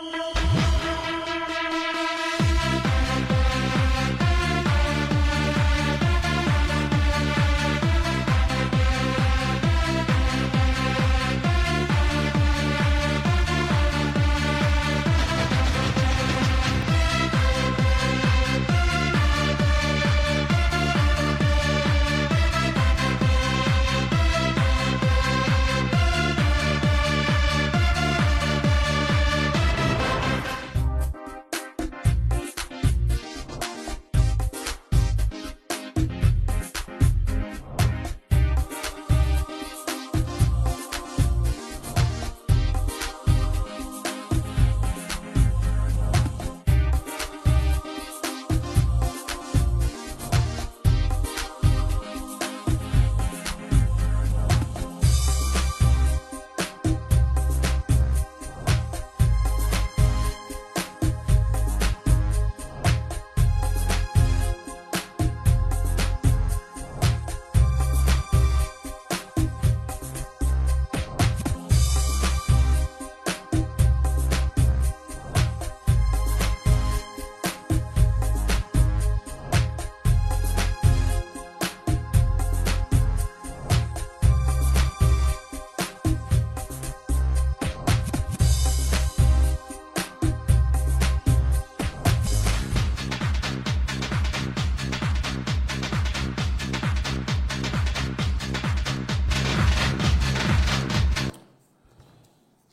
Thank you.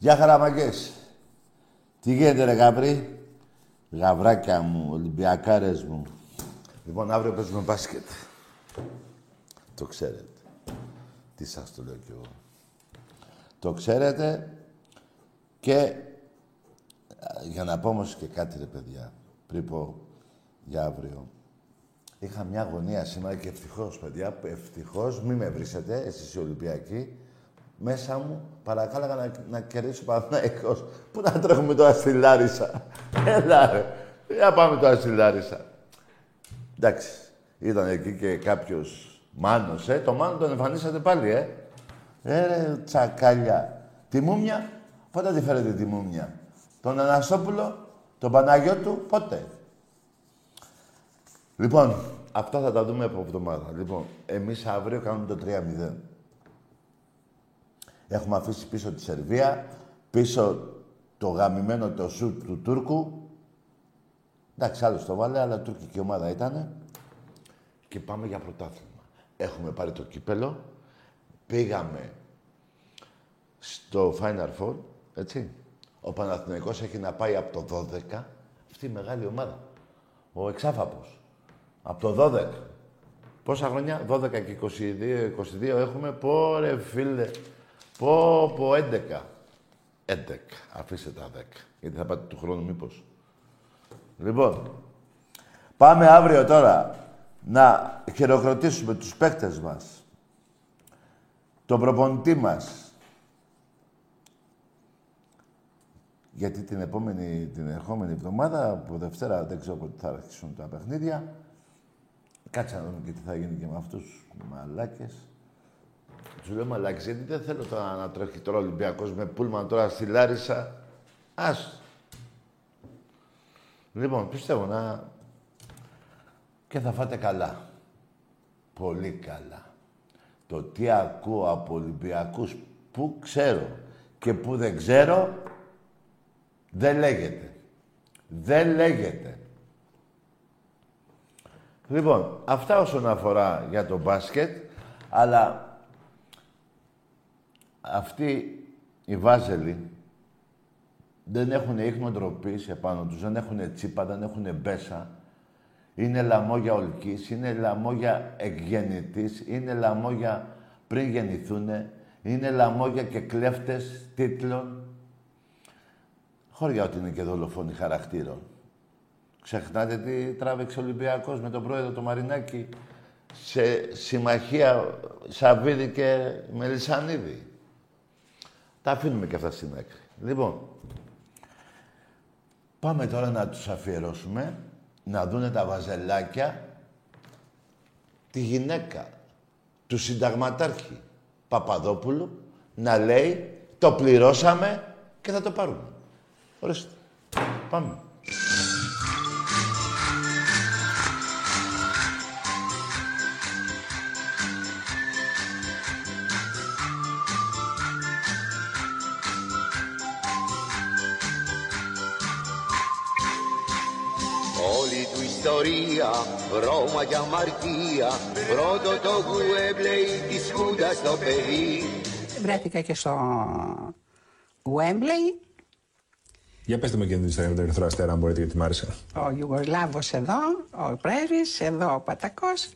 Γεια χαραμαγκές. Τι γίνεται ρε Γαβρί. Γαβράκια μου, Ολυμπιακάρες μου. Λοιπόν, αύριο παίζουμε μπάσκετ. Το ξέρετε. Τι σας το λέω κι εγώ. Το ξέρετε και για να πω όμως και κάτι ρε παιδιά, πριν πω για αύριο. Είχα μια αγωνία σήμερα και ευτυχώς, παιδιά, ευτυχώς, μην με βρίσετε, εσείς οι Ολυμπιακοί, μέσα μου παρακάλαγα να, να κερδίσει ο Παναθηναϊκός. Πού να τρέχουμε τώρα στη Λάρισα; Έλα ρε. Για πάμε τώρα στη Λάρισα. Εντάξει. Ήταν εκεί και κάποιος Μάνος, ε. Το Μάνο τον εμφανίσατε πάλι, ε. Ε, ρε, τσακαλιά. Τη Μούμια, πότε τη φέρετε τη Μούμια; Τον Αναστόπουλο, τον Παναγιώτου, πότε; Λοιπόν, αυτά θα τα δούμε από εβδομάδα. Λοιπόν, εμείς αύριο κάνουμε το 3-0. Έχουμε αφήσει πίσω τη Σερβία, πίσω το γαμημένο το σουτ του Τούρκου. Εντάξει, άλλος το βάλε, αλλά τουρκική ομάδα ήταν. Και πάμε για πρωτάθλημα. Έχουμε πάρει το κύπελο. Πήγαμε στο Final Four, έτσι. Ο Παναθηναϊκός έχει να πάει από το 12, αυτή η μεγάλη ομάδα. Ο Εξάφαπος. Από το 12. Πόσα χρόνια, 12 και 22, 22 έχουμε. Πόρε φίλε, Πω, πω, 11. 11. Αφήστε τα 10. Γιατί θα πάτε του χρόνου μήπως. Λοιπόν, πάμε αύριο τώρα να χειροκροτήσουμε τους παίκτες μας. Τον προπονητή μας. Γιατί την επόμενη, την ερχόμενη εβδομάδα, από Δευτέρα, δεν ξέρω πότε θα αρχίσουν τα παιχνίδια. Κάτσε να δούμε και τι θα γίνει και με αυτούς μαλάκες. Του λέω μαλάκι, γιατί δεν θέλω τώρα να τρέχει τώρα ο Ολυμπιακός με πούλμαν τώρα στη Λάρισα. Ας. Λοιπόν, πιστεύω να... Και θα φάτε καλά. Πολύ καλά. Το τι ακούω από Ολυμπιακούς που ξέρω και που δεν ξέρω, δεν λέγεται. Δεν λέγεται. Λοιπόν, αυτά όσον αφορά για το μπάσκετ, αλλά αυτοί οι βάζελοι δεν έχουν ίχνο ντροπής επάνω τους, δεν έχουν τσίπα, δεν έχουν μπέσα. Είναι λαμόγια ολκής, είναι λαμόγια εκγεννητής, είναι λαμόγια πριν γεννηθούν, είναι λαμόγια και κλέφτες τίτλων. Χωριά ότι είναι και δολοφόνοι χαρακτήρων. Ξεχνάτε τι τράβηξε ο Ολυμπιακός με τον πρόεδρο του Μαρινάκη σε συμμαχία Σαββίδη και Μελισανίδη. Τα αφήνουμε και αυτά στην άκρη. Λοιπόν, πάμε τώρα να τους αφιερώσουμε, να δούνε τα βαζελάκια τη γυναίκα του συνταγματάρχη Παπαδόπουλου να λέει το πληρώσαμε και θα το πάρουμε. Ορίστε. Πάμε. Ιστορία, Ρώμα για αμαρτία. Πρώτο το Γουέμπλεϊ της Χούντας το παιδί. Βρέθηκα και στο Wembley, Για πετε με και την ιστορία με τον Ερυθρό Αστέρα, αν μπορείτε, γιατί μ' άρεσε. ο Ιουγκοσλάβος εδώ, ο πρέσβης, εδώ ο Πατακός.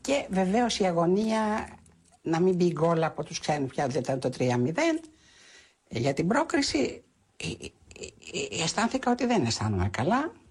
Και βεβαίως η αγωνία να μην μπει γκολ από τους ξένους πια δεν ήταν το 3-0 για την πρόκριση ε, ε, ε, αισθάνθηκα ότι δεν αισθάνομαι καλά. Ε,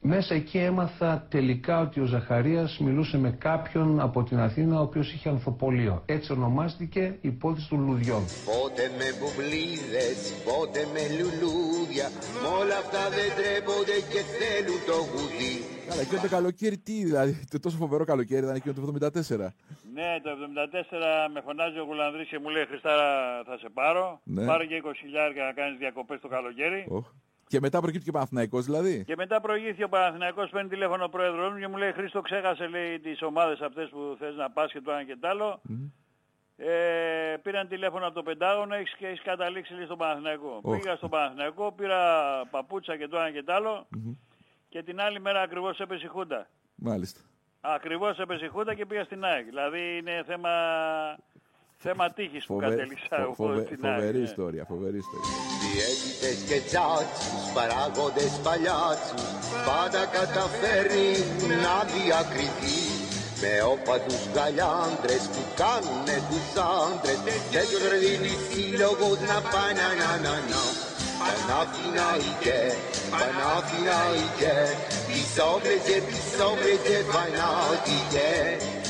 Μέσα εκεί έμαθα τελικά ότι ο Ζαχαρίας μιλούσε με κάποιον από την Αθήνα ο οποίος είχε ανθοπολείο. Έτσι ονομάστηκε η υπόθεση των λουδιών. Πότε με μπουμπλίδες, πότε με λουλούδια Μ' όλα αυτά δεν τρέπονται και θέλουν το γουδί Καλά, εκείνο το καλοκαίρι τι, δηλαδή, το τόσο φοβερό καλοκαίρι ήταν εκείνο το 74. Ναι, το 74 με φωνάζει ο Γουλανδρής και μου λέει Χριστάρα θα σε πάρω. Ναι. Πάρε και 20 χιλιάρια να κάνεις διακοπές το καλοκαίρι. Οχ. Και μετά προκύπτει και ο Παναθηναϊκός δηλαδή. Και μετά προηγήθηκε ο Παναθηναϊκός, παίρνει τηλέφωνο ο πρόεδρος μου και μου λέει Χρήστο ξέχασε λέει τις ομάδες αυτές που θες να πας και το ένα και το άλλο. Ε, πήραν τηλέφωνο από το Πεντάγωνο έχεις, και έχεις καταλήξει λέει, στον Παναθηναϊκό. Οχ. Πήγα στον Παναθηναϊκό, πήρα παπούτσα και το ένα και το άλλο και την άλλη μέρα ακριβώς έπεσε η Χούντα. Μάλιστα. Ακριβώς έπεσε η Χούντα και πήγα στην ΑΕΚ. Δηλαδή είναι θέμα, θέμα τύχης που Φοβε- κατέληξα φο- εγώ φοβε- στην ΑΕΚ. Φοβερή ναι. ιστορία, φοβερή ιστορία. Διαίτητες και τσάτσους, παράγοντες παλιάτσους Πάντα καταφέρνει να διακριθεί Με όπατους γαλιάντρες που κάνουνε τους άντρες Τέτοιος ρεδίλη σύλλογος να πάει να να να να Παναθηναϊκέ,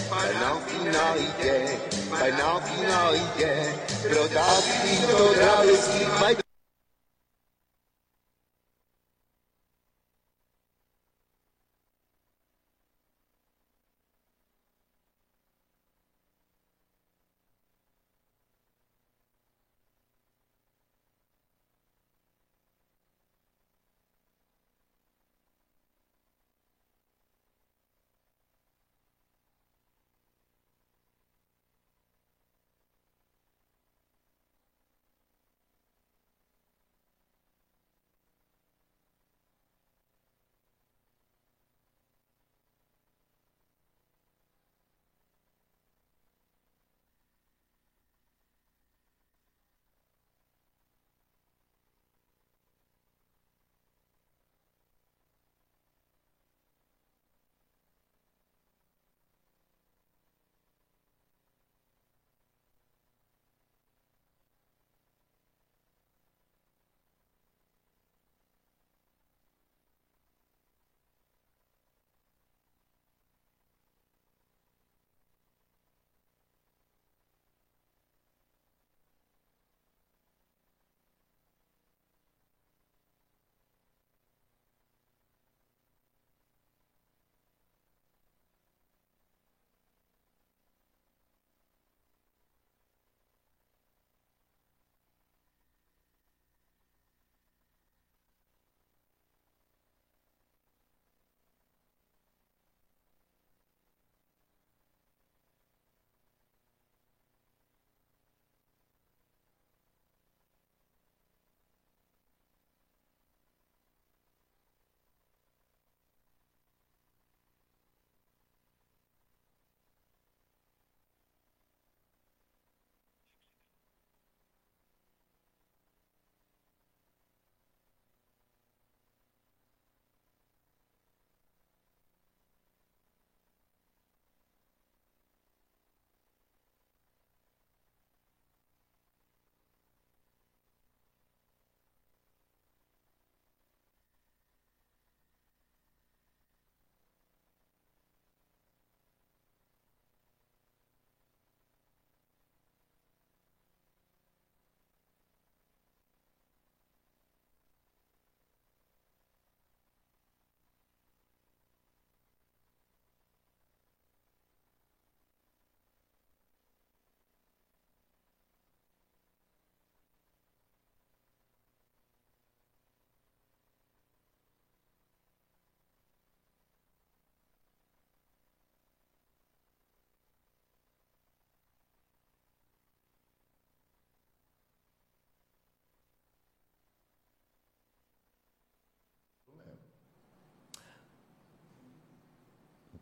Παναθηναϊκέ Πισόβρεζε, πισόβρεζε, Παναθηναϊκέ Παναθηναϊκέ, Παναθηναϊκέ Πρωτάθλη το τράβεστη,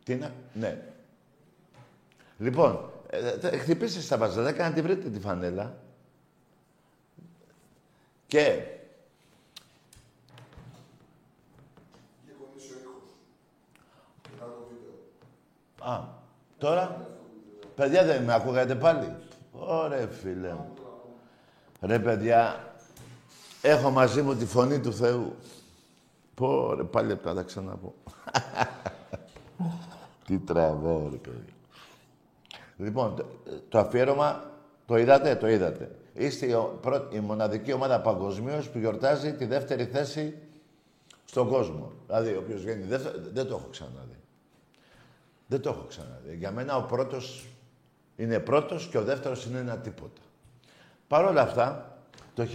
Τι να... Ναι. Λοιπόν, ε, ε, χτυπήστε στα βαζελάκια να τη βρείτε τη φανέλα. Και... Α, τώρα, παιδιά δεν με ακούγατε πάλι; Ωραία φίλε μου. Ρε παιδιά, έχω μαζί μου τη φωνή του Θεού. Πω ρε, πάλι από τα ξαναπώ. Τι τραβώ ρε παιδί. Λοιπόν, το, το αφιέρωμα το είδατε, το είδατε. Είστε η, ο- πρω- η μοναδική ομάδα παγκοσμίως που γιορτάζει τη δεύτερη θέση στον κόσμο. Δηλαδή, όποιος βγαίνει δεύτερο, δεν το έχω ξαναδεί. Δεν το έχω ξαναδεί. Για μένα ο πρώτος είναι πρώτος και ο δεύτερος είναι ένα τίποτα. Παρ' όλα αυτά, το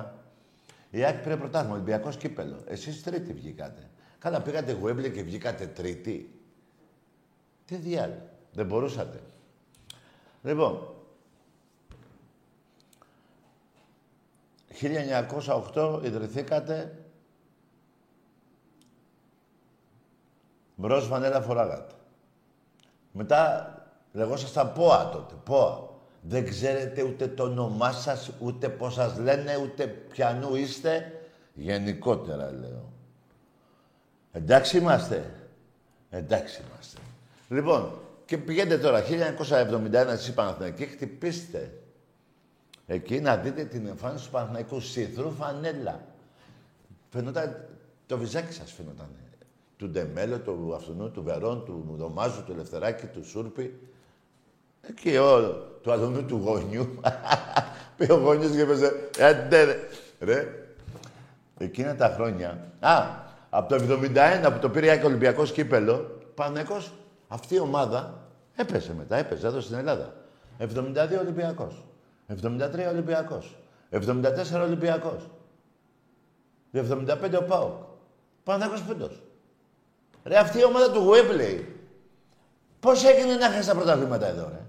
1971 η Άκη πήρε πρωτάθλημα, Ολυμπιακός κύπελο. Εσείς τρίτη βγήκατε. Καλά, πήγατε Γουέμπλε και βγήκατε τρίτη. Τι διάλογο. Δεν μπορούσατε. Λοιπόν, 1908 ιδρυθήκατε μπρος φανέλα φοράγατε. Μετά λεγόσασταν ΠΟΑ τότε, ΠΟΑ. Δεν ξέρετε ούτε το όνομά σας, ούτε πώς σας λένε, ούτε ποιανού είστε. Γενικότερα λέω. Εντάξει είμαστε. Εντάξει είμαστε. Λοιπόν, και πηγαίνετε τώρα, 1971 εσείς Παναθηναϊκοί, χτυπήστε. Εκεί να δείτε την εμφάνιση του Παναθηναϊκού. Σιδρού φανέλα. Φαινόταν, το βυζάκι σας φαινόταν. Του Ντεμέλο, του Αυτονού, του Βερόν, του Δωμάζου, του Ελευθεράκη, του Σούρπη. Εκεί όλο, του Αλωνού του γονιού. Πήγε ο γονιός και έπαιζε, «Έντε, ρε». ρε. Εκείνα τα χρόνια. Α, από το 71 που το πήρε η Άκη Ολυμπιακός κύπελο, Παναθηναϊκός, αυτή η ομάδα έπεσε μετά, έπεσε εδώ στην Ελλάδα. 72 Ολυμπιακός. 73 Ολυμπιακός. 74 Ολυμπιακός. 75 ο ΠΑΟΚ. Παναθηναϊκός πέντος. Ρε, αυτή η ομάδα του Γουέμπλεϊ. Πώς έγινε να χάσει τα πρωταθλήματα εδώ, ρε;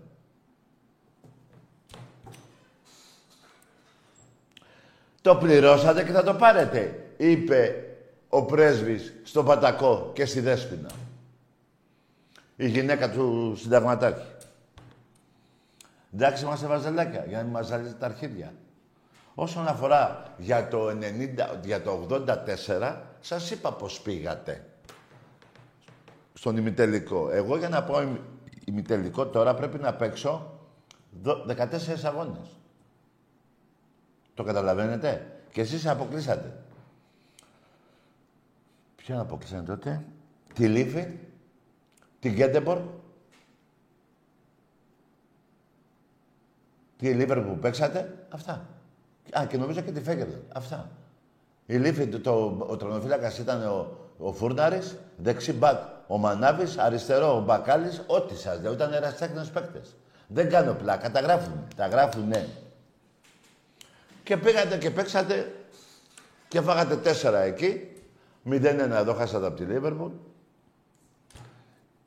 Το πληρώσατε και θα το πάρετε, είπε ο πρέσβης στο Πατακό και στη Δέσποινα. Η γυναίκα του συνταγματάρχη. Εντάξει, είμαστε βαζελάκια, για να μην μας ζαλίζετε τα αρχίδια. Όσον αφορά για το, 90, για το 84, σας είπα πώς πήγατε στον ημιτελικό. Εγώ για να πω ημι- ημιτελικό τώρα πρέπει να παίξω δο- 14 αγώνες. Το καταλαβαίνετε; Και εσείς αποκλείσατε. Ποιον αποκλείσατε τότε; Τη Λίφη, την Γκέντεμπορ, τη Λίβερ που παίξατε. Αυτά. Α, και νομίζω και τη Φέγκερδον. Αυτά. Η Λίφη, το, το, ο τρονοφύλακας ήταν ο, ο Φούρναρης, δεξί μπακ ο Μανάβης, αριστερό ο Μπακάλης, ό,τι σας λέω. Ήταν ερασιτέχνες παίκτες. Δεν κάνω πλάκα, τα γράφουν. Τα γράφουν, ναι. Και πήγατε και παίξατε και φάγατε τέσσερα εκεί. 0-1 εδώ χάσατε από τη Λίβερπουλ.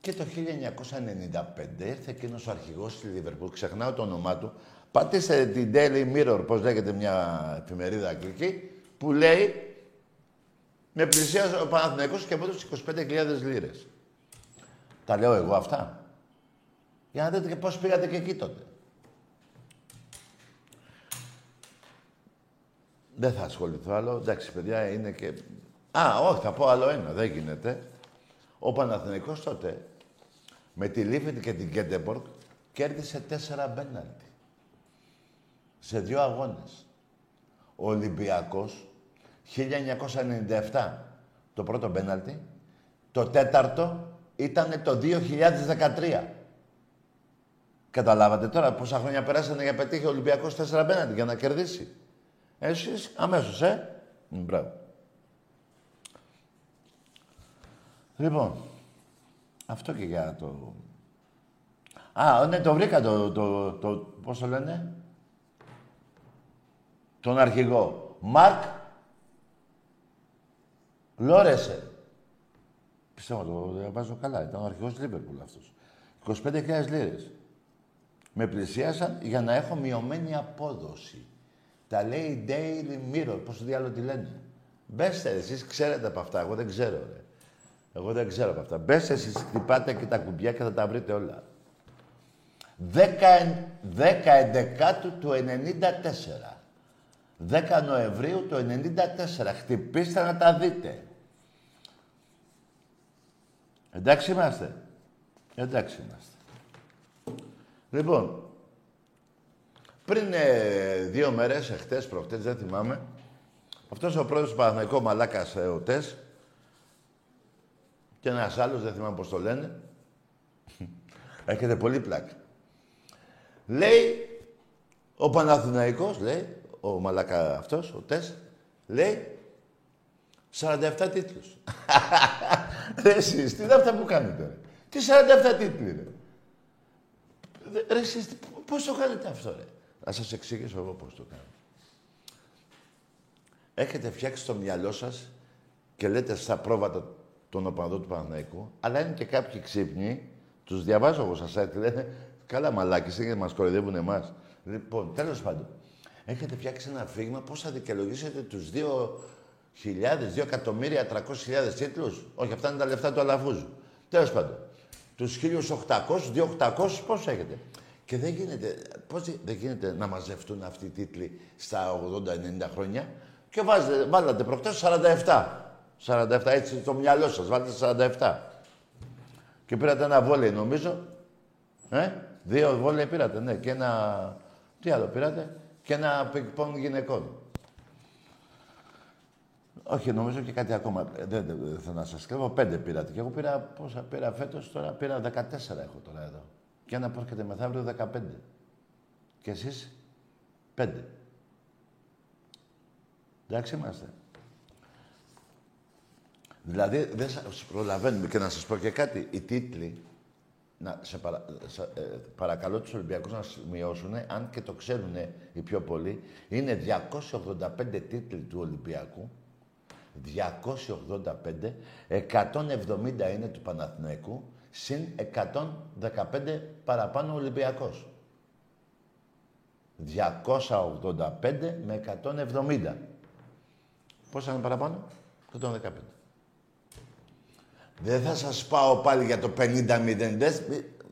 Και το 1995 ήρθε εκείνος ο αρχηγός στη Λίβερπουλ, ξεχνάω το όνομά του. Πατήστε την Daily Mirror, πώς λέγεται μια εφημερίδα αγγλική, που λέει με πλησίασε ο Παναθηναϊκός και απόδοσε 25.000 λίρες. Τα λέω εγώ αυτά; Για να δείτε και πώς πήγατε και εκεί τότε. Δεν θα ασχοληθώ άλλο. Εντάξει, παιδιά, είναι και... Α, όχι, θα πω άλλο ένα. Δεν γίνεται. Ο Παναθηναϊκός τότε, με τη Λίφιν και την Κέντεμπορκ, κέρδισε τέσσερα μπέναλτι. Σε δύο αγώνες. Ο Ολυμπιακός, 1997, το πρώτο μπέναλτι. Το τέταρτο ήταν το 2013. Καταλάβατε τώρα πόσα χρόνια περάσανε για να πετύχει ο Ολυμπιακός τέσσερα μπέναλτι για να κερδίσει. Εσείς αμέσως, ε. Μ, Μπράβο. Λοιπόν, αυτό και για το... Α, ναι, το βρήκα το, το, το, πώς το λένε, τον αρχηγό. Μαρκ Λόρεσε. Πιστεύω το διαβάζω καλά. Ήταν ο αρχηγός της Λίβερπουλ αυτός. 25.000 λίρες. Με πλησίασαν για να έχω μειωμένη απόδοση. Τα λέει Daily Mirror, πώς το διάλογο τη λένε; Μπέστε, εσείς ξέρετε από αυτά, εγώ δεν ξέρω, ρε. Εγώ δεν ξέρω από αυτά. Μπες εσείς, χτυπάτε και τα κουμπιά και θα τα βρείτε όλα. 10, 10 εντεκάτου του 94. 10 Νοεμβρίου του 94. Χτυπήστε να τα δείτε. Εντάξει είμαστε. Εντάξει είμαστε. Λοιπόν, πριν ε, δύο μέρες, εχθές, προχτές, δεν θυμάμαι, αυτός ο πρόεδρος του Παναθηναϊκού Μαλάκας ε, ο Τες, και ένας άλλος, δεν θυμάμαι πώς το λένε, έχετε πολύ πλάκα. Λέει, ο Παναθηναϊκός, λέει, ο Μαλάκα αυτός, ο Τες, λέει, 47 τίτλους. ρε εσείς, τι είναι αυτά που κάνετε, ρε; Τι 47 τίτλοι, ρε; Ρε εσείς, πώς το κάνετε αυτό, ρε; Να σας εξηγήσω εγώ πώς το κάνω. Έχετε φτιάξει το μυαλό σας και λέτε στα πρόβατα των οπαδών του Παναθηναϊκού, αλλά είναι και κάποιοι ξύπνοι, τους διαβάζω εγώ σας και λένε «Καλά μαλάκες, είναι μας κοροϊδεύουν εμάς». Λοιπόν, τέλος πάντων, έχετε φτιάξει ένα αφήγημα πώς θα δικαιολογήσετε τους δύο χιλιάδες, δύο εκατομμύρια, τρακόσιες χιλιάδες τίτλους; Όχι, αυτά είναι τα λεφτά του Αλαφούζου. Τέλος πάντων, τους 1.800, 2.800, πώς έχετε; Και δεν γίνεται, πώς δεν γίνεται να μαζευτούν αυτοί οι τίτλοι στα 80-90 χρόνια; Και βάζετε, βάλατε προχτές 47. 47, έτσι το μυαλό σας, βάλτε 47. Και πήρατε ένα βόλεϊ νομίζω. Ε, δύο βόλεϊ πήρατε, ναι. Και ένα, τι άλλο πήρατε. Και ένα πικ γυναικών. Όχι, νομίζω και κάτι ακόμα. Δεν, δεν, δεν θέλω να σας κρύβω. Πέντε πήρατε. Και εγώ πήρα, πόσα πήρα φέτος, τώρα πήρα 14 έχω τώρα εδώ. Και ένα που έρχεται μεθαύριο 15. Και εσείς, πέντε. Εντάξει είμαστε. Δηλαδή, δεν σας προλαβαίνουμε και να σας πω και κάτι. Οι τίτλοι, να, σε, παρα, σε ε, παρακαλώ τους Ολυμπιακούς να σημειώσουν, αν και το ξέρουν οι πιο πολλοί, είναι 285 τίτλοι του Ολυμπιακού, 285, 170 είναι του Παναθηναϊκού, συν 115 παραπάνω Ολυμπιακός. 285 με 170. Πόσα είναι παραπάνω; 115. Δεν θα σας πάω πάλι για το 50-0.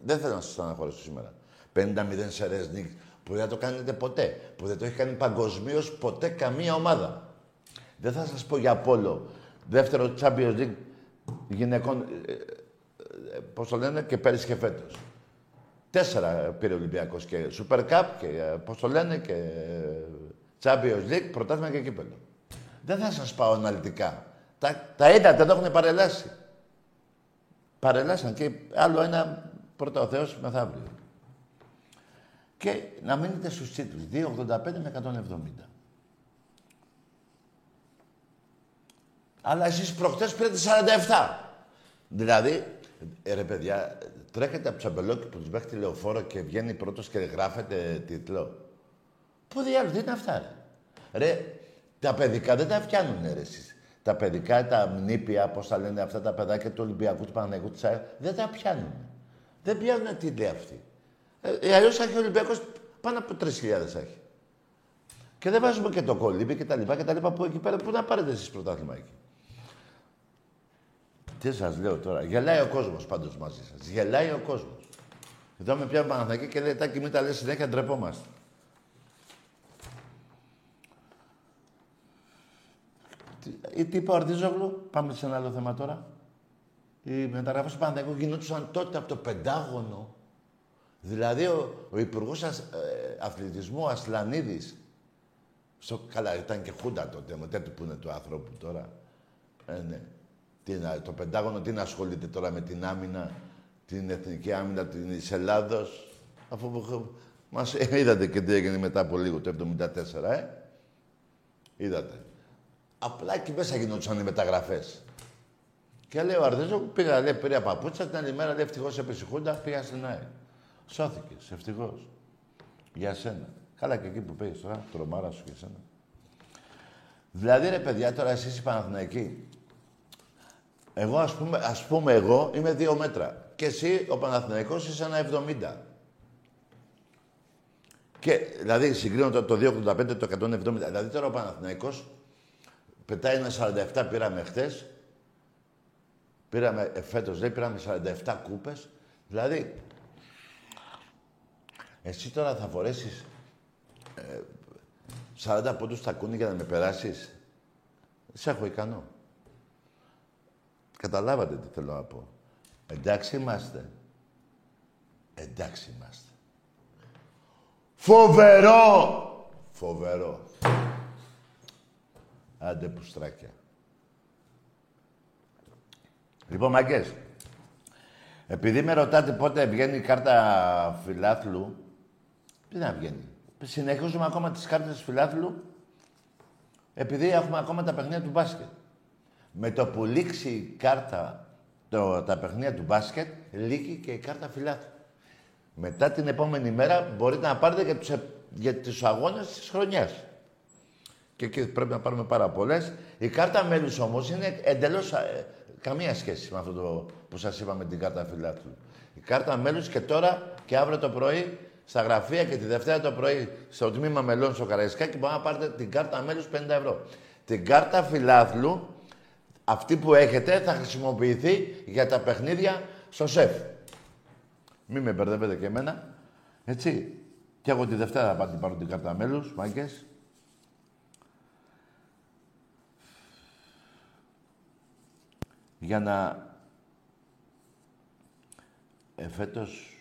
Δεν, θέλω να σας αναχωρήσω σήμερα. 50-0 σε Ρεσνίκ που δεν το κάνετε ποτέ. Που δεν το έχει κάνει παγκοσμίως ποτέ καμία ομάδα. Δεν θα σας πω για Πόλο. Δεύτερο Champions League γυναικών, ε, ε, πώς το λένε, και πέρυσι και φέτος. Τέσσερα πήρε ο Ολυμπιακός και Super Cup και ε, πώς το λένε και Champions League, πρωτάθλημα και κύπελο. Δεν θα σας πάω αναλυτικά. Τα, τα είδατε, το έχουν παρελάσει. Παρελάσαν και άλλο ένα πρώτα ο Θεός μεθαύριο. Και να μείνετε στους τίτλους. 2,85 με 170. Αλλά εσείς προχτές πήρατε 47. Δηλαδή, ε, ρε παιδιά, τρέχετε από τους μέχρι τη λεωφόρο και βγαίνει πρώτος και γράφετε τίτλο. Πού διάλογο, τι είναι αυτά, ρε; Ρε, τα παιδικά δεν τα φτιάνουν, ρε, εσείς. Τα παιδικά, τα μνήπια, πώς τα λένε αυτά τα παιδάκια του Ολυμπιακού, του Παναγικού, του δεν τα πιάνουν. Δεν πιάνουν τίτλοι αυτοί. Ε, ε, Αλλιώς θα έχει ο Ολυμπιακός πάνω από 3.000 έχει. Και δεν βάζουμε και το κολύμπι και τα λοιπά και τα λοιπά που εκεί πέρα. Πού να πάρετε εσείς πρωτάθλημα εκεί. Τι σας λέω τώρα. Γελάει ο κόσμος πάντως μαζί σας. Γελάει ο κόσμος. Εδώ με πιάνει Παναθηναϊκή και λέει: Τάκι, μην τα λες συνέχεια, ντρεπόμαστε. Τι, τι είπε ο Αρδίζογλου, πάμε σε ένα άλλο θέμα τώρα. Οι μεταγραφές του Παναθηναϊκού γινόντουσαν τότε από το Πεντάγωνο. Δηλαδή ο, ο Υπουργός ε, Αθλητισμού Ασλανίδης. Στο, καλά, ήταν και χούντα τότε, με τέτοιο που είναι του άνθρωπου τώρα. Ε, ναι. Τι, το Πεντάγωνο τι να ασχολείται τώρα με την άμυνα, την εθνική άμυνα της Ελλάδος; Αφού μας ε, είδατε και τι έγινε μετά από λίγο το 1974, ε; Είδατε. Απλά εκεί μέσα γινόντουσαν οι μεταγραφές. Και λέει ο Αρδέζο, πήγα, λέει, πήρε παπούτσα, την άλλη μέρα λέει ευτυχώς έπεσε η Χούντα, πήγα στην ΑΕ. Σώθηκες, ευτυχώς. Για σένα. Καλά και εκεί που πήγες τώρα, τρομάρα σου και σένα. Δηλαδή ρε παιδιά, τώρα εσείς οι Παναθηναϊκοί, εγώ ας πούμε, ας πούμε εγώ είμαι δύο μέτρα. Και εσύ ο Παναθηναϊκός είσαι ένα 70. Και δηλαδή συγκρίνω το, το 285 το 170. Δηλαδή τώρα ο Παναθηναϊκός Πετάει ένα 47 πήραμε χτε. Πήραμε, ε, φέτος λέει, πήραμε 47 κούπες. Δηλαδή, εσύ τώρα θα φορέσεις ε, 40 πόντους στα κούνη για να με περάσεις; Σε έχω ικανό. Καταλάβατε τι θέλω να πω. Εντάξει είμαστε. Εντάξει είμαστε. Φοβερό! Φοβερό. Άντε πουστράκια. Λοιπόν, μαγκές, επειδή με ρωτάτε πότε βγαίνει η κάρτα φιλάθλου, τι να βγαίνει. Συνεχίζουμε ακόμα τις κάρτες φιλάθλου, επειδή έχουμε ακόμα τα παιχνίδια του μπάσκετ. Με το που λήξει η κάρτα, το, τα παιχνίδια του μπάσκετ, λύγει και η κάρτα φιλάθλου. Μετά την επόμενη μέρα μπορείτε να πάρετε για τους, ε- για τους αγώνες της χρονιάς. Και εκεί πρέπει να πάρουμε πάρα πολλές. Η κάρτα μέλους όμως είναι εντελώς καμία σχέση με αυτό το που σας είπα με την κάρτα φιλάθλου. Η κάρτα μέλους και τώρα και αύριο το πρωί στα γραφεία και τη Δευτέρα το πρωί στο τμήμα μελών στο Καραϊσκάκι μπορείτε να πάρετε την κάρτα μέλους 50 ευρώ. Την κάρτα φιλάθλου, αυτή που έχετε, θα χρησιμοποιηθεί για τα παιχνίδια στο ΣΕΦ. Μην με μπερδεύετε και εμένα. Έτσι. Και εγώ τη Δευτέρα θα πάω την πάρω την κάρτα μέλους, μάγκες. Για να εφέτος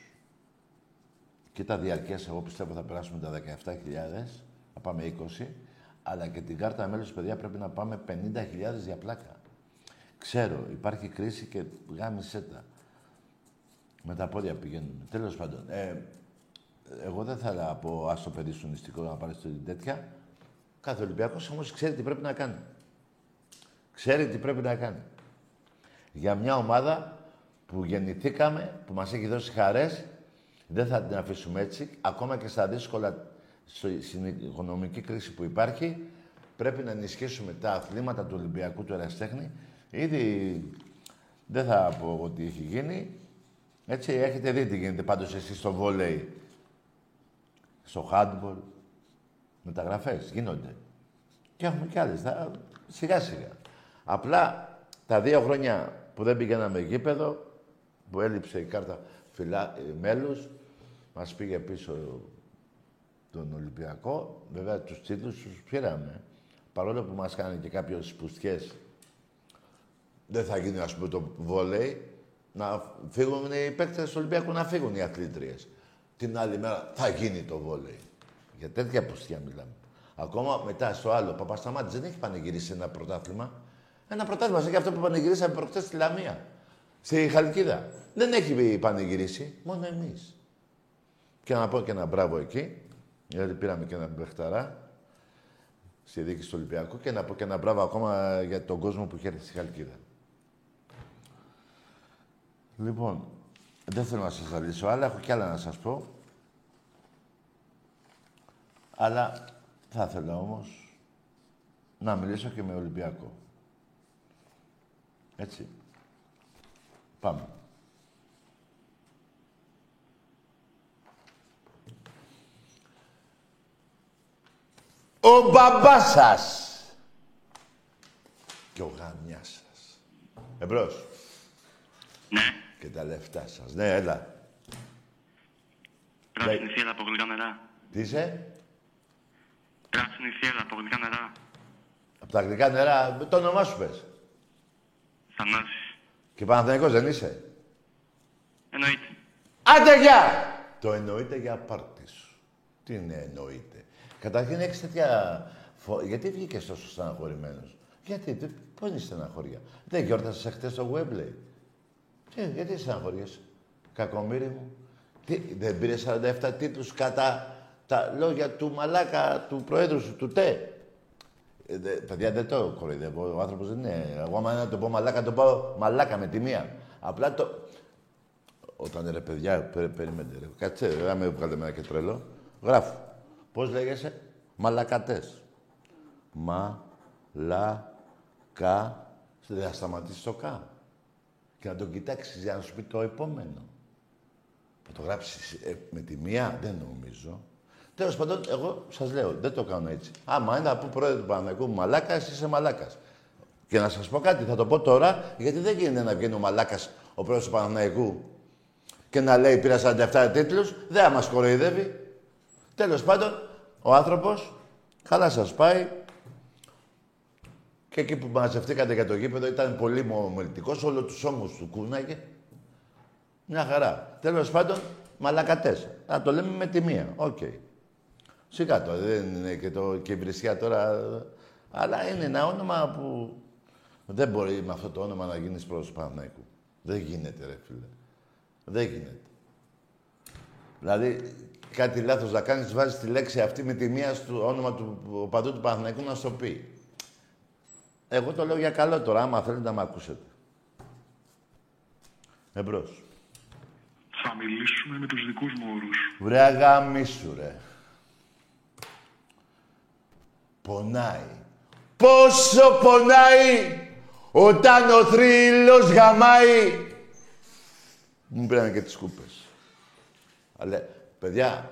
και τα διαρκές, εγώ πιστεύω θα περάσουμε τα 17.000, θα πάμε 20, αλλά και την κάρτα μέλος, παιδιά, πρέπει να πάμε 50.000 για πλάκα. Ξέρω, υπάρχει κρίση και γάμισέ τα. Με τα πόδια πηγαίνουμε. Τέλος πάντων, ε, εγώ δεν θα πω άστο παιδί σου νηστικό να πάρεις την τέτοια. Κάθε Ολυμπιακός όμως ξέρει τι πρέπει να κάνει. Ξέρει τι πρέπει να κάνει για μια ομάδα που γεννηθήκαμε, που μας έχει δώσει χαρές, δεν θα την αφήσουμε έτσι. Ακόμα και στα δύσκολα, στην οικονομική κρίση που υπάρχει, πρέπει να ενισχύσουμε τα αθλήματα του Ολυμπιακού του Εραστέχνη. Ήδη δεν θα πω ότι έχει γίνει. Έτσι, έχετε δει τι γίνεται πάντως εσείς στο βόλεϊ, στο handball. Μεταγραφές γίνονται. Και έχουμε κι άλλες. Θα... Σιγά σιγά. Απλά τα δύο χρόνια που δεν πηγαίναμε γήπεδο, που έλειψε η κάρτα φιλά, ε, μέλους, μας πήγε πίσω τον Ολυμπιακό. Βέβαια, τους τίτλους τους πήραμε. Παρόλο που μας κάνει και κάποιες σπουστιές, δεν θα γίνει, ας πούμε, το βόλεϊ, να φύγουν οι παίκτες του Ολυμπιακού, να φύγουν οι αθλήτριες. Την άλλη μέρα θα γίνει το βόλεϊ. Για τέτοια πουστιά μιλάμε. Ακόμα μετά στο άλλο, ο Παπασταμάτης δεν έχει πανηγυρίσει ένα πρωτάθλημα. Ένα πρωτάθλημα σαν και αυτό που πανηγυρίσαμε προχτές στη Λαμία. Στη Χαλκίδα. Δεν έχει πανηγυρίσει. Μόνο εμείς. Και να πω και ένα μπράβο εκεί. Γιατί πήραμε και ένα μπεχταρά στη δίκη του Ολυμπιακού και να πω και ένα μπράβο ακόμα για τον κόσμο που είχε στη Χαλκίδα. Λοιπόν, δεν θέλω να σας αλύσω άλλα, έχω κι άλλα να σας πω. Αλλά θα ήθελα όμως να μιλήσω και με Ολυμπιακό. Έτσι. Πάμε. Ο μπαμπάς σας και ο γαμιάς σας. Εμπρός. Ναι. Και τα λεφτά σας. Ναι, έλα. Πράσινη θύελα από γλυκά νερά. Τι είσαι; Πράσινη θύελα από γλυκά νερά. Από τα γλυκά νερά. Το όνομά σου πες. Θανάσης. Και Παναθηναϊκός δεν είσαι; Εννοείται. Άντε γεια! Το εννοείται για πάρτι σου. Τι είναι εννοείται; Καταρχήν έχεις τέτοια... Φο... Γιατί βγήκες τόσο στεναχωρημένος; Γιατί, τι... πώς είναι η στεναχωρία; Δεν γιόρτασες χτες στο Webley. Τι, γιατί στεναχωριέσαι; Κακομύρι μου. Τι, δεν πήρες 47 τίτλους κατά τα λόγια του μαλάκα, του προέδρου σου, του ΤΕ; Ε, δε, παιδιά, δεν το κοροϊδεύω. Ο άνθρωπος δεν είναι. Εγώ, άμα να το πω μαλάκα, το πω μαλάκα με τη μία. Απλά το. Όταν ρε παιδιά, πε, περιμένετε. Ρε. Κάτσε, δεν με βγάλετε εμένα και τρελό. Γράφω. Πώς λέγεσαι, Μαλακατές. Μα, λα, κα. Δεν θα σταματήσει το κα. Και να τον κοιτάξεις για να σου πει το επόμενο. Θα το γράψεις ε, με τη μία, δεν νομίζω. Τέλος πάντων, εγώ σας λέω, δεν το κάνω έτσι. Άμα είναι από πρόεδρο του Παναγικού μαλάκας, είσαι μαλάκας. Και να σας πω κάτι, θα το πω τώρα, γιατί δεν γίνεται να βγαίνει ο μαλάκας ο πρόεδρος του Παναθηναϊκού και να λέει πήρα 47 τίτλους, δεν μας κοροϊδεύει. Τέλος πάντων, ο άνθρωπος, καλά σας πάει. Και εκεί που μαζευτήκατε για το γήπεδο ήταν πολύ μομελτικός, όλο τους ώμους του κούναγε. Μια χαρά. Τέλος πάντων, μαλακατές. Να το λέμε με τη μία. Οκ. Σιγά το, δεν είναι και, το, και η βρισιά τώρα. Αλλά είναι ένα όνομα που δεν μπορεί με αυτό το όνομα να γίνεις πρόεδρος του Παναθηναϊκού. Δεν γίνεται, ρε φίλε. Δεν γίνεται. Δηλαδή, κάτι λάθος να κάνεις, βάζεις τη λέξη αυτή με τη μία στο όνομα του παντού του Παναθηναϊκού να σου το πει. Εγώ το λέω για καλό τώρα, άμα θέλετε να με ακούσετε. Εμπρός. Θα μιλήσουμε με τους δικούς μου όρους. Βρε αγαμίσου, ρε. Πονάει. Πόσο πονάει όταν ο θρύλος γαμάει. Μου πήραν και τις κούπες. Αλλά, παιδιά,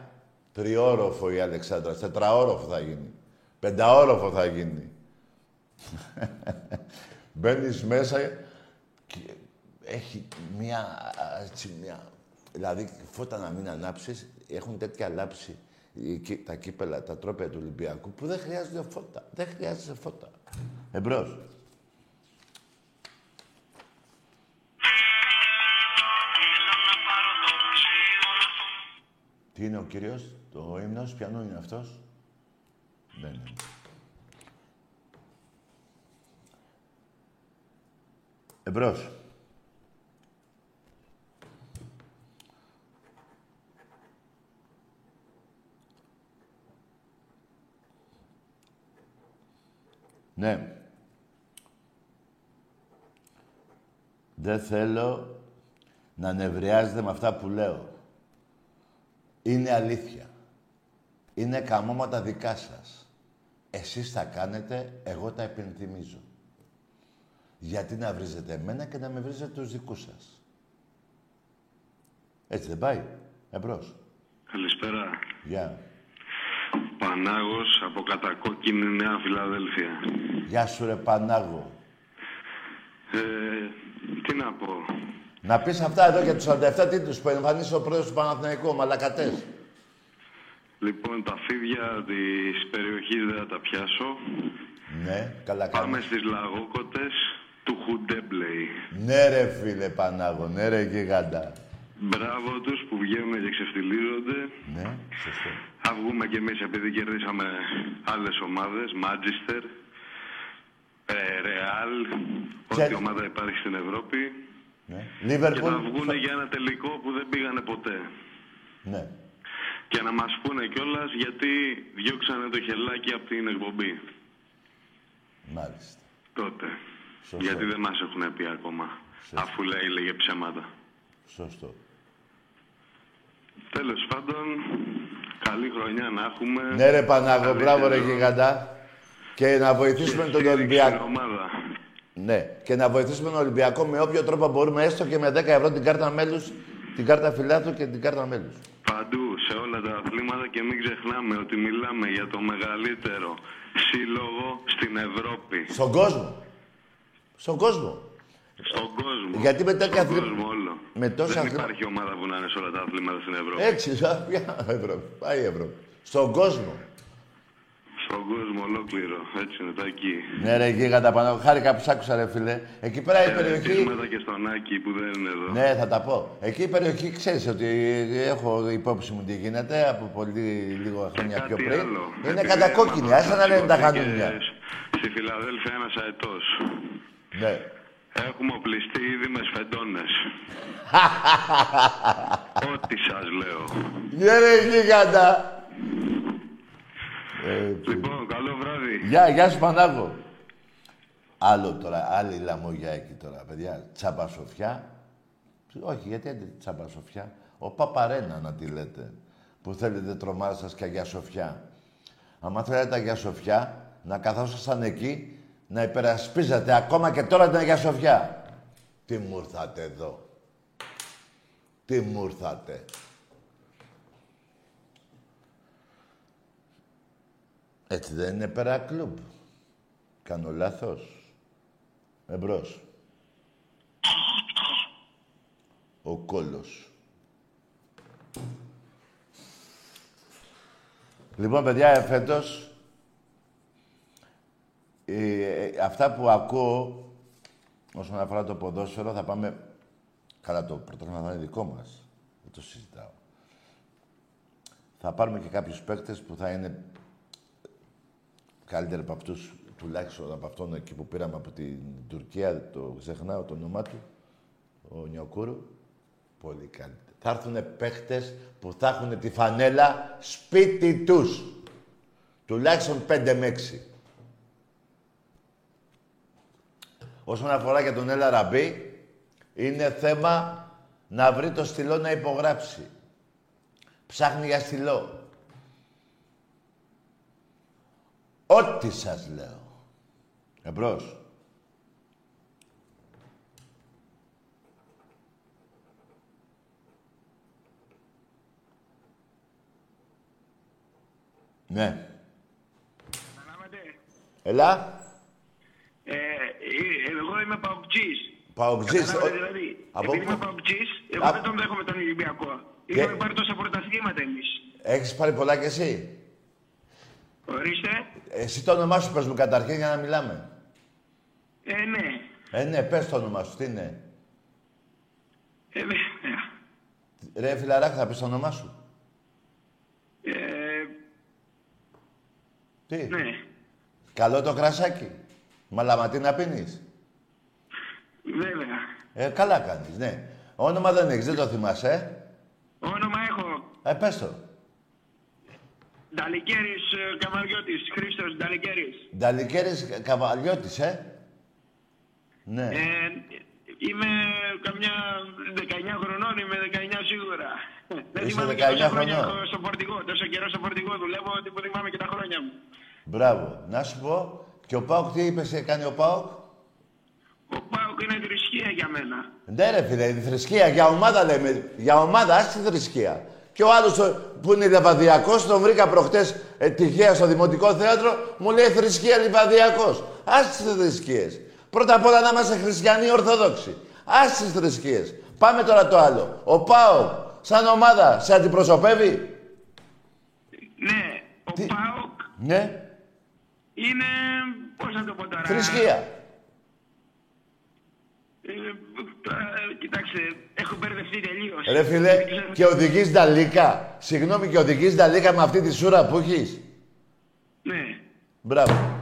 τριόροφο η Αλεξάνδρα, τετραόροφο θα γίνει. Πενταόροφο θα γίνει. Μπαίνεις μέσα και έχει μία, έτσι, μία... Δηλαδή, φώτα να μην ανάψεις, έχουν τέτοια λάψη οι- τα κύπελα, τα τρόπια του Ολυμπιακού, που δεν χρειάζονται φώτα. Δεν χρειάζεται φώτα. Εμπρός. Τι είναι ο κύριος, το ύμνος, ποιανού είναι αυτός; Δεν είναι. Εμπρός. Ναι. Δεν θέλω να νευριάζετε με αυτά που λέω. Είναι αλήθεια. Είναι καμώματα δικά σας. Εσείς τα κάνετε, εγώ τα επενθυμίζω. Γιατί να βρίζετε εμένα και να με βρίζετε τους δικούς σας. Έτσι δεν πάει. Εμπρός. Καλησπέρα. Γεια. Πανάγος από κατακόκκινη Νέα Φιλαδέλφια. Γεια σου ρε Πανάγο. Ε, τι να πω. Να πεις αυτά εδώ για τους 47 τίτλους που εμφανίσει ο πρόεδρος του Παναθηναϊκού, ο Μαλακατές. Λοιπόν, τα φίδια της περιοχής δεν θα τα πιάσω. Ναι, καλά Πάμε κάνεις. στις λαγόκοτες του Χουντέμπλεϊ. Ναι ρε φίλε Πανάγο, ναι ρε γίγαντα. Μπράβο τους που βγαίνουν και ξεφτιλίζονται. Ναι, σωστό. Θα βγούμε κι εμείς επειδή κερδίσαμε άλλες ομάδες. Μάντζιστερ, ε, Ρεάλ, Ποια- ό,τι ομάδα υπάρχει στην Ευρώπη. Ναι. Και Λίβερπουλ. θα βγουν για ένα τελικό που δεν πήγανε ποτέ. Ναι. Και να μας πούνε κιόλας γιατί διώξανε το χελάκι από την εκπομπή Μάλιστα. τότε. Σωστό. Γιατί δεν μας έχουν πει ακόμα. Αφού λέει, λέγε ψέματα. Σωστό. Τέλος πάντων, καλή χρονιά να έχουμε. Ναι ρε Πανάγο, Καλύτερο. μπράβο ρε γίγαντα. Και να βοηθήσουμε τον Στήριξη Ολυμπιακό. στην ομάδα. Ναι, και να βοηθήσουμε τον Ολυμπιακό με όποιο τρόπο μπορούμε, έστω και με 10 ευρώ την κάρτα μέλους, την κάρτα φιλάθλου και την κάρτα μέλους. Παντού, σε όλα τα αθλήματα και μην ξεχνάμε ότι μιλάμε για το μεγαλύτερο σύλλογο στην Ευρώπη. Στον κόσμο. Στον κόσμο. Στον κόσμο. Γιατί με τέτοια Στον αθλη- κόσμο όλο. με τόσα Δεν αθλη- υπάρχει ομάδα που να είναι σε όλα τα αθλήματα στην Ευρώπη. Έτσι, σαν ποια Ευρώπη. Πάει η Ευρώπη. Στον κόσμο. Στον κόσμο ολόκληρο. Έτσι είναι τα εκεί. Ναι ρε γίγαντα Πανάγο, χάρηκα που σ' άκουσα ρε φίλε. Εκεί πέρα η περιοχή... Χαιρετίσματα και στον Άκη που δεν είναι εδώ. Ναι, θα τα πω. Εκεί η περιοχή ξέρεις ότι έχω υπόψη μου τι γίνεται από πολύ λίγο χρόνια πιο Κάτι πριν. άλλο. Είναι Επειδή κατακόκκινη, έμαθα άσε να λένε τα σηκώθηκε χανούμια. Στη Φιλαδέλφια ένας αετός. Ναι. Έχουμε οπλιστεί ήδη με σφεντώνες. Ό,τι σας λέω. Ναι ρε γίγαντα. Ε, Λοιπόν, καλό βράδυ. Γεια, γεια σου Πανάγο. Άλλο τώρα, άλλη λαμόγια εκεί τώρα, παιδιά. Τσαμπασοφιά. Όχι, γιατί δεν τσαμπασοφιά. Ο Παπαρένα να τη λέτε. Που θέλετε τρομάρα σας και Αγία Σοφιά. Αν θέλετε Αγία Σοφιά, να καθόσασταν εκεί, να υπερασπίζετε ακόμα και τώρα την Αγία Σοφιά. Τι μου ήρθατε εδώ. Τι μου ήρθατε. Έτσι δεν είναι Pera Club. Κάνω λάθος. Εμπρός. Ο κόλος. Λοιπόν, παιδιά, ε, φέτος, ε, ε, αυτά που ακούω όσον αφορά το ποδόσφαιρο, θα πάμε... Καλά, το πρωτόκολλο θα είναι δικό μας. Δεν το συζητάω. Θα πάρουμε και κάποιους παίκτες που θα είναι καλύτεροι από αυτούς, τουλάχιστον από αυτόν εκεί που πήραμε από την Τουρκία, το ξεχνάω το όνομά του, ο Νιοκούρου. Πολύ καλύτερα. Θα έρθουν παίχτες που θα έχουν τη φανέλα σπίτι τους. Τουλάχιστον 5 με 6. Όσον αφορά για τον Έλα Ραμπή, είναι θέμα να βρει το στυλό να υπογράψει. Ψάχνει για στυλό. Ό,τι σας λέω. Εμπρός. Ναι. Έλα. Ε, ε, εγώ είμαι παουτζής. Παοκτζής. Καταλάβατε δηλαδή. Από Επειδή πού; είμαι παουτζής, εγώ Α. δεν τον δέχομαι τον Ολυμπιακό. Και- Είχαμε πάρει τόσα πρωταθλήματα εμείς. Έχεις πάρει πολλά κι εσύ; Ορίστε. Εσύ το όνομά σου πες μου καταρχήν για να μιλάμε. Ε, ναι. Ε, ναι, πες το όνομά σου. Τι είναι. Ε, βέβαια. Ρε φιλαράκ, θα πεις το όνομά σου. Ε, Τι; ναι. Καλό το κρασάκι. Μαλαματί να πίνεις; Βέβαια. Ε, καλά κάνεις, ναι. Όνομα δεν έχεις, δεν το θυμάσαι, ε; Όνομα έχω. Ε, πες το. Νταλικέρης ε, Καμαριώτης. Χρήστος Νταλικέρης. Νταλικέρης Καβαλιώτης, ε; Ναι. Ε, είμαι καμιά 19 χρονών, είμαι 19 σίγουρα. Δεν Είσαι θυμάμαι και 19 τόσα χρόνια χρονών. έχω στο φορτηγό. Τόσο καιρό στο φορτηγό δουλεύω ότι που θυμάμαι και τα χρόνια μου. Μπράβο. Να σου πω, και ο Πάοκ τι είπες, έκανε ο Πάοκ; Ο Πάουκ είναι θρησκεία για μένα. Ναι ρε φίλε, η θρησκεία, για ομάδα λέμε. Για ομάδα, ας τη θρησκεία. Και ο άλλος ο- που είναι λεβαδιακός, τον βρήκα προχτές ε, τυχαία στο Δημοτικό Θέατρο, μου λέει θρησκεία λιβαδιακός. Ας τις θρησκείες. Πρώτα απ' όλα να είμαστε χριστιανοί ορθόδοξοι. Ας τις θρησκείες. Πάμε τώρα το άλλο. Ο Πάο, σαν ομάδα, σε αντιπροσωπεύει; Ναι, ο Πάουκ Ναι, είναι, πώς να το πω τώρα... θρησκεία. Ε, τώρα, κοιτάξτε, έχω μπερδευτεί τελείως. Ρε φίλε, Δεν ξέρω- και οδηγείς Νταλίκα. Συγγνώμη, και οδηγείς Νταλίκα με αυτή τη σούρα που έχεις. Ναι. Μπράβο.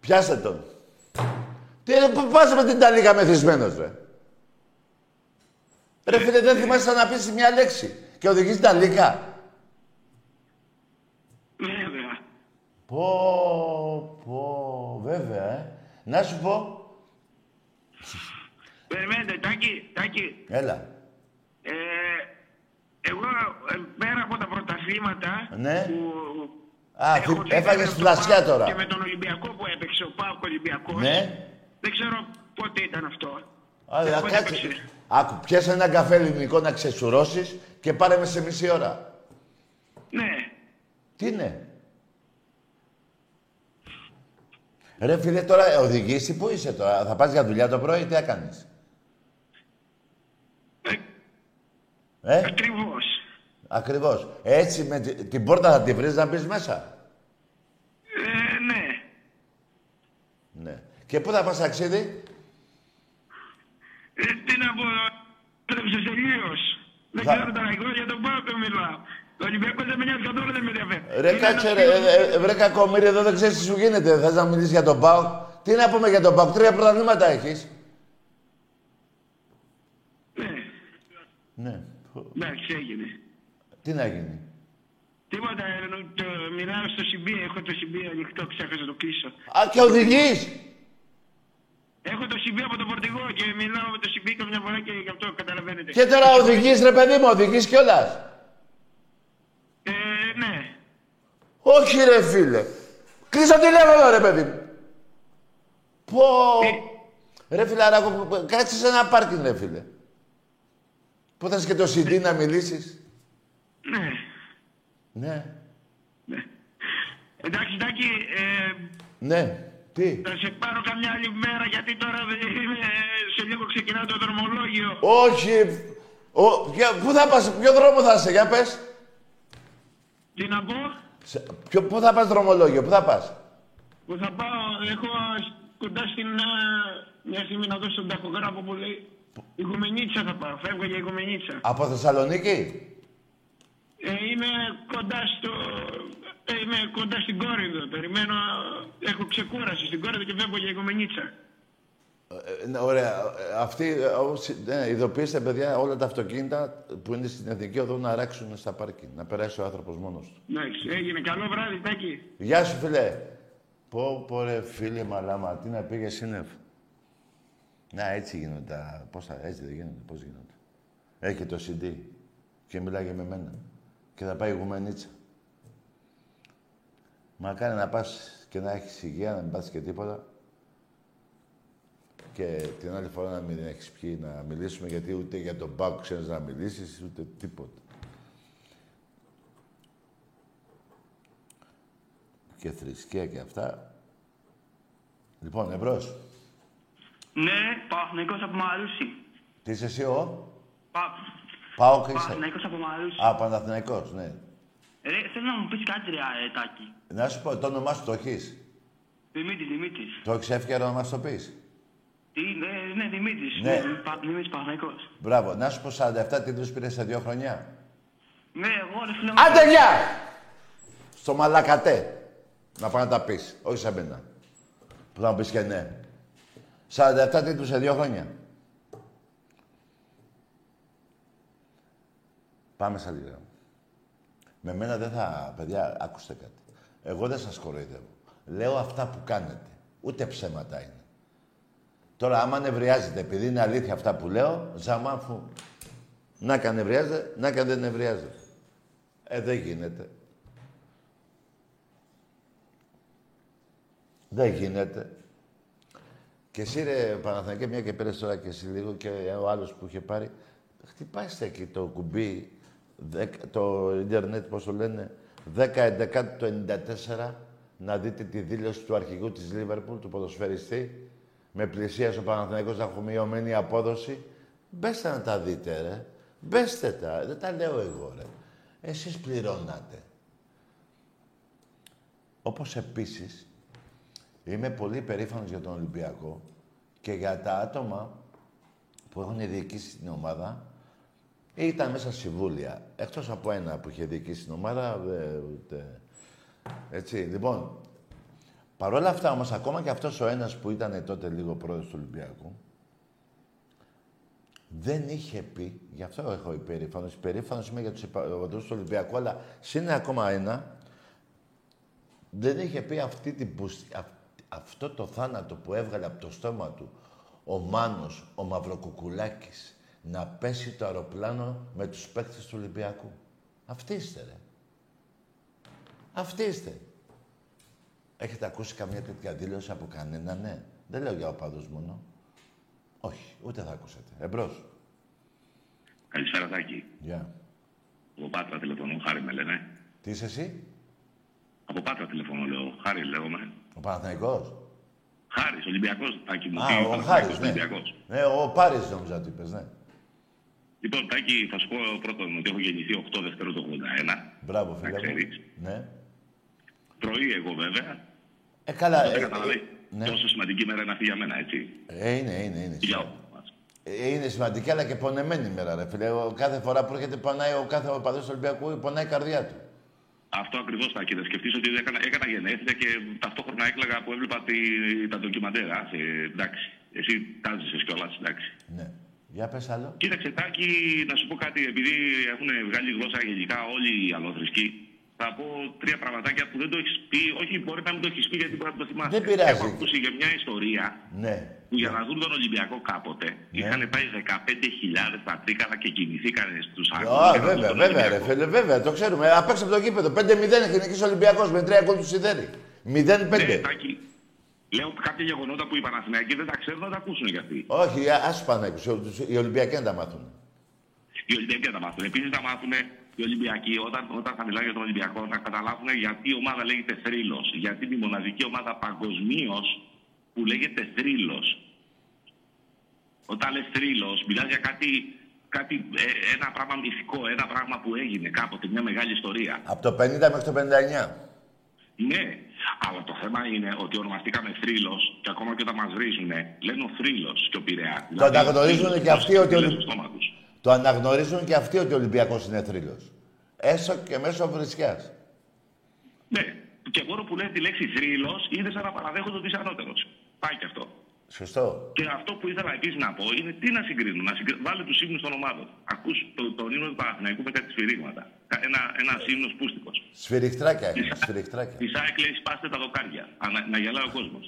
Πιάστε τον. Τι ρε, πού πας με την Ταλίκα μεθυσμένος, ρε. Ρε φίλε, δεν θυμάσαι να πεις μια λέξη. Και οδηγείς Ταλίκα. Βέβαια. Πω, πω, βέβαια, ε. Να σου πω. Περιμένετε, Τάκη, Τάκη. Έλα. Ε, εγώ, ε, πέρα από τα πρωταθλήματα Ναι. που Α, έχω φυ- δει έφαγες με τον φλασιά Πάοκ τώρα. Και με τον Ολυμπιακό που έπαιξε, ο Πάοκ Ολυμπιακός. Ναι. Δεν ξέρω πότε ήταν αυτό. Άρα, Δεν πότε κάτσε. έπαιξε. Άκου, πιάσε ένα καφέ ελληνικό να ξεσουρώσεις και πάρε με σε μισή ώρα. Ναι. Τι είναι. Ρε φίλε, τώρα οδηγείς ή πού είσαι τώρα; Θα πας για δουλειά το πρωί, τι έκανες; Ε, Ακριβώς. ακριβώς. Έτσι με τη- την πόρτα θα τη βρεις να μπεις μέσα; Ε, ναι. Ναι. Και πού θα πας ταξίδι; Ε, τι να πω, τρέψε τελείως. Δεν Θα- ξέρω τώρα, εγώ για τον Πάοκ μιλάω. Ο Ολυμπιακός δεν με νοιάζει καθόλου, δεν με ενδιαφέρει. Ρε Είναι κάτσε ένας ρε, φίλος ε, ε, βρε κακομύρι, εδώ δεν ξέρεις τι σου γίνεται. Θες να μιλήσεις για τον ΠΑΟΚ. Τι να πούμε για τον ΠΑΟΚ, τρία πρωταθλήματα έχεις. Ναι. Ναι. Εντάξει, έγινε. Τι να γίνει; Τίποτα, ε, το μιλάω στο CB, έχω το CB ανοιχτό, ξέχασα να το κλείσω. Α, και οδηγείς; Έχω το CB από το φορτηγό και μιλάω με το CB καμιά φορά και γι' αυτό καταλαβαίνετε. Και τώρα οδηγείς ρε παιδί μου, οδηγείς κιόλας. Ε, ναι. Όχι ρε φίλε. Κλείσε το τηλέφωνο ρε παιδί μου. Πω. Ρε φιλαράκο, που- που- κάτσε σε ένα πάρκινγκ ρε φίλε. Πού θες και το CD να μιλήσεις; Ναι. Ναι. Εντάξει, Τάκη, ε, Ναι. Τι; Θα σε πάρω καμιά άλλη μέρα γιατί τώρα δεν είμαι... σε λίγο ξεκινάω το δρομολόγιο. Όχι. Ο, για- πού θα πας, ποιο δρόμο θα είσαι, για πες. Τι να πω, Σε, ποιο, πού θα πας δρομολόγιο, πού θα πας; που θα πάω, έχω κοντά στην... α, μια στιγμή να δώσω τον ταχογράφο που λέει... Οικουμενίτσα θα πάω, φεύγω για Οικουμενίτσα. Από Θεσσαλονίκη; Ε, είμαι κοντά στο... ε, είμαι κοντά στην Κόρινθο. Περιμένω, έχω ξεκούραση στην Κόρινθο και φεύγω για Οικουμενίτσα. Ε, ναι, ωραία. Ε, Αυτοί, ε, όσοι- ναι, ειδοποιήστε, παιδιά, όλα τα αυτοκίνητα που είναι στην Εθνική Οδό να ράξουν στα πάρκινγκ. Να περάσει ο άνθρωπος μόνος του. Εντάξει, έγινε. Καλό βράδυ, Τάκη. Γεια σου, φίλε. Πω, πω, ρε, φίλε μαλάμα, τι να πήγε σύννεφ. Να, έτσι γίνονται τα... Πώς θα... Έτσι δεν γίνονται, πώς γίνονται. Έχει το CD και μιλάγε με μένα. Και θα πάει η γουμενίτσα. Μα κάνει να πας και να έχεις υγεία, να μην πας και τίποτα. Και την άλλη φορά να μην έχεις πιει να μιλήσουμε, γιατί ούτε για τον Πάκο ξέρεις να μιλήσεις, ούτε τίποτα. Και θρησκεία και αυτά. Λοιπόν, εμπρός. Ναι, Παναθηναϊκός από Μαρούσι. Τι είσαι εσύ, ο; Πα... Πάω και είσαι. Παναθηναϊκός από Μαρούσι. Α, Παναθηναϊκός, ναι. Ρε, θέλω να μου πεις κάτι, ρε, ε, Τάκη. Να σου πω, το όνομά σου το έχεις; Δημήτρης, Δημήτρης. Το έχεις εύκαιρο να μας το πεις; Τι, ναι, ναι, Δημήτρης. Ναι. Πα- Δημήτρης Παναθηναϊκός. Μπράβο. Να σου πω, 47 τίτλους πήρες σε δύο χρονιά. Ναι, εγώ ρε φίλε μου. Άντε, γεια! Στο μαλακατέ. Να πάω να τα πεις. Όχι σε μένα. Που θα μου πεις και ναι. 47 τίτλους σε δύο χρόνια; Πάμε σαν λίγα. Με μένα δεν θα... Παιδιά, ακούστε κάτι. Εγώ δεν σας κοροϊδεύω. Λέω αυτά που κάνετε. Ούτε ψέματα είναι. Τώρα, άμα νευριάζετε, επειδή είναι αλήθεια αυτά που λέω, ζαμάφου. Να καν νευριάζετε, να καν δεν νευριάζετε. Ε, δεν γίνεται. Δεν γίνεται. Και εσύ ρε Παναθηναϊκέ, μια και πήρες τώρα και εσύ λίγο και ο άλλος που είχε πάρει, χτυπάστε εκεί το κουμπί, δεκ- το ίντερνετ, πώς το λένε, 10-11 το 94, να δείτε τη δήλωση του αρχηγού της Λίβερπουλ, του ποδοσφαιριστή, με πλησίασε ο Παναθηναϊκός να έχουμε μειωμένη απόδοση. Μπέστε να τα δείτε, ρε. Μπέστε τα. Δεν τα λέω εγώ, ρε. Εσείς πληρώνατε. Όπως επίσης, είμαι πολύ περήφανος για τον Ολυμπιακό και για τα άτομα που έχουν διοικήσει την ομάδα ή ήταν μέσα συμβούλια. Εκτός από ένα που είχε διοικήσει την ομάδα, δε, ούτε... Έτσι, λοιπόν, παρόλα αυτά όμως, ακόμα και αυτός ο ένας που ήταν τότε λίγο πρόεδρος του Ολυμπιακού, δεν είχε πει, γι' αυτό έχω υπερήφανος, υπερήφανος είμαι για τους υπαδούς του Ολυμπιακού, αλλά είναι ακόμα ένα, δεν είχε πει αυτή την πουσ- αυ- αυτό το θάνατο που έβγαλε από το στόμα του ο Μάνος, ο Μαυροκουκουλάκης, να πέσει το αεροπλάνο με τους παίκτες του Ολυμπιακού. Αυτοί είστε, ρε. Αυτοί είστε. Έχετε ακούσει καμία τέτοια δήλωση από κανένα, ναι; Δεν λέω για οπαδούς μόνο. Όχι, ούτε θα ακούσετε. Εμπρός. Καλησπέρα, Τάκη. Γεια. Από Πάτρα τηλεφωνώ, Χάρη με λένε. Τι είσαι εσύ, Από Πάτρα τηλεφωνώ, λέω. Χάρη λέγομαι. ο Παναθηναϊκός; Χάρης, Ολυμπιακός, Τάκη μου. Α, Τι, ο Παναθηναϊκός, Χάρης, ναι. Ολυμπιακός. Ναι, ο Πάρης νόμιζα ότι είπες, ναι. Λοιπόν, Τάκη, θα σου πω πρώτον ότι έχω γεννηθεί 8 Δευτέρου το 81. Μπράβο, φίλε Να μου. ξέρεις. Ναι. Πρωί εγώ βέβαια. Ε, καλά, Οπότε ε, καταλαβαίνει. ναι. Τόσο σημαντική μέρα είναι αυτή για μένα, έτσι. Ε, είναι, είναι, είναι. Για όλους μας. Ε, είναι σημαντική, αλλά και πονεμένη ημέρα, ρε φίλε. Ο, κάθε φορά που έρχεται πονάει ο κάθε οπαδός του Ολυμπιακού, πονάει η καρδιά του. Αυτό ακριβώς θα και σκεφτείς ότι έκανα, έκανα γενέθλια και ταυτόχρονα έκλαιγα που έβλεπα τη, τα ντοκιμαντέρα. Ε, εντάξει. Εσύ τάζεσαι κιόλας, εντάξει. Ναι. Για πες άλλο. Κοίταξε, Τάκη, να σου πω κάτι. Επειδή έχουν βγάλει γλώσσα γενικά όλοι οι αλλοθρησκοί, θα πω τρία πραγματάκια που δεν το έχεις πει. Όχι, μπορεί να μην το έχεις πει γιατί μπορεί να το θυμάσαι. Δεν πειράζει. Έχω ακούσει για μια ιστορία Ναι. που για να δουν τον Ολυμπιακό κάποτε είχαν πάει 15.000 τα τρίκαλα και κινηθήκανε στους Α, αγώνε. βέβαια, βέβαια, ρε φίλε, βέβαια, το ξέρουμε. Απ' έξω από το γήπεδο. 5-0 έχει νικήσει ο Ολυμπιακός με τρία γκολ του Σιδέρη. 0-5. Ναι, Τάκη, λέω κάποια γεγονότα που οι Παναθηναϊκοί δεν τα ξέρουν να τα ακούσουν για αυτοί. Όχι, α- ας πάνε έξω. Οι Ολυμπιακοί να τα μάθουν. Οι Ολυμπιακοί θα τα μάθουν. Επίσης θα μάθουν οι Ολυμπιακοί, όταν, όταν θα μιλάω για τον Ολυμπιακό, να καταλάβουν γιατί η ομάδα λέγεται θρύλος. Γιατί είναι η μοναδική ομάδα παγκοσμίως που λέγεται θρύλος. Όταν λες θρύλος, μιλάς για κάτι, κάτι ε, ένα πράγμα μυθικό, ένα πράγμα που έγινε κάποτε, μια μεγάλη ιστορία. Από το 50 μέχρι το 59. Ναι, αλλά το θέμα είναι ότι ονομαστήκαμε θρύλος και ακόμα και όταν μας βρίζουνε, λένε ο θρύλος και ο Πειραιά. Το αναγνωρίζουν και αυτοί ότι. Ο λένε Ολυ- στο στόμα τους. Το αναγνωρίζουν και αυτοί ότι ο Ολυμπιακός είναι θρύλος. Έσω και μέσω βρισιάς. Ναι, και μόνο που λένε τη λέξη θρύλος είναι σαν να παραδέχονται ότι είσαι ανώτερος. Πάει και αυτό. Σωστό. Και αυτό που ήθελα επίσης να πω είναι τι να συγκρίνουν. Να συγκρι... Βάλε τους ύμνους των ομάδων. Ακούς το, τον ύμνο του Παναθηναϊκού με κάτι σφυρίγματα. Κα- Ένα, ένας ύμνος πούστικος. Σφυριχτράκια είναι. Σφυριχτράκια. Της ΑΕΚ λέει σπάστε τα δοκάρια. Α, να, να γελάει ο κόσμος.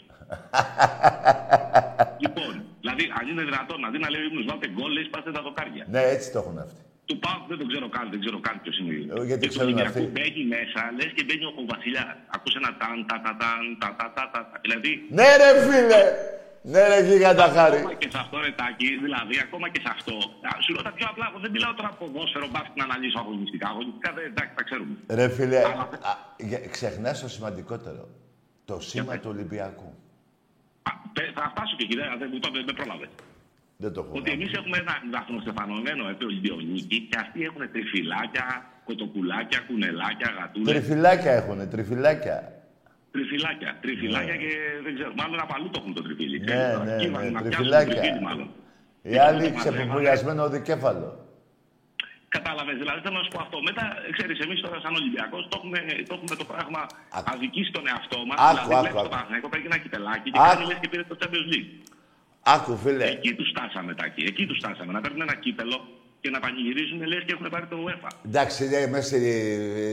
Λοιπόν, δηλαδή αν είναι δυνατόν να δει να λέει ο ύμνος βάλτε γκολ, λέει σπάστε τα δοκάρια. Ναι, έτσι το έχουν αυτοί. Του πάω δεν τον ξέρω καν, δεν ξέρω καν ποιος είναι. Ε, γιατί και του ξέρουν Ολυμπιακού αυτοί. μπαίνει μέσα, λες και μπαίνει ο, ο Βασιλιά. Ακούς ένα ταν, τα, τα, ταν, τα, τα, τα, τα, τα. Δηλαδή, Ναι, ρε φίλε! Ναι, ρε γίγαντα χάρη. Ακόμα και σε αυτό, ρετάκι, δηλαδή, ακόμα και σε αυτό. Α, Σου λέω τα πιο απλά, εγώ δεν μιλάω τώρα από ποδόσφαιρο, μπάσκετ να αναλύσω αγωνιστικά. Αγωνιστικά δεν, εντάξει, τα ξέρουμε. Ρε φίλε, ξεχνάς το σημαντικότερο. Το σήμα του Ολυμπιακού. Πε- Θα φτάσω και εκεί, δεν, δεν, δεν, δεν πρόλαβε. Δεν το έχω Ότι εμείς έχουμε ένα βαθμοστεφανωμένο επί Ολυμπιονίκη και αυτοί έχουν τριφυλάκια, κοτοπουλάκια, κουνελάκια, γατούλες. Τριφυλάκια έχουνε, τριφυλάκια. Τριφυλάκια. Τριφυλάκια και δεν ξέρω. Μάλλον από αλλού το έχουν το τριφύλι. Ναι, Ξέρεις τώρα, ναι, εκεί ναι, να πιάσουν το τριφυλάκια. τριφύλι, μάλλον. Οι άλλοι ξεποπουλιασμένο δικέφαλο. Κατάλαβες. Δηλαδή θέλω να σου πω αυτό. Μετά, ξέρεις, εμείς τώρα σαν Ολυμπιακός το έχουμε, το έχουμε το πράγμα αδικήσει τον εαυτό μας. Άκου, Δηλαδή, άκου, βλέπεις το άκου. Παναθηναϊκό παίρνει ένα κυπελάκι και Άκου. κάνει λες και πήρε το Champions League. Άκου, φίλε. Εκεί τους στάσαμε τάκι. Εκεί τους στάσαμε. Να παίρνουν ένα κύπελο και να πανηγυρίζουν λες και έχουν πάρει το UEFA. Εντάξει, είναι μέσα στη...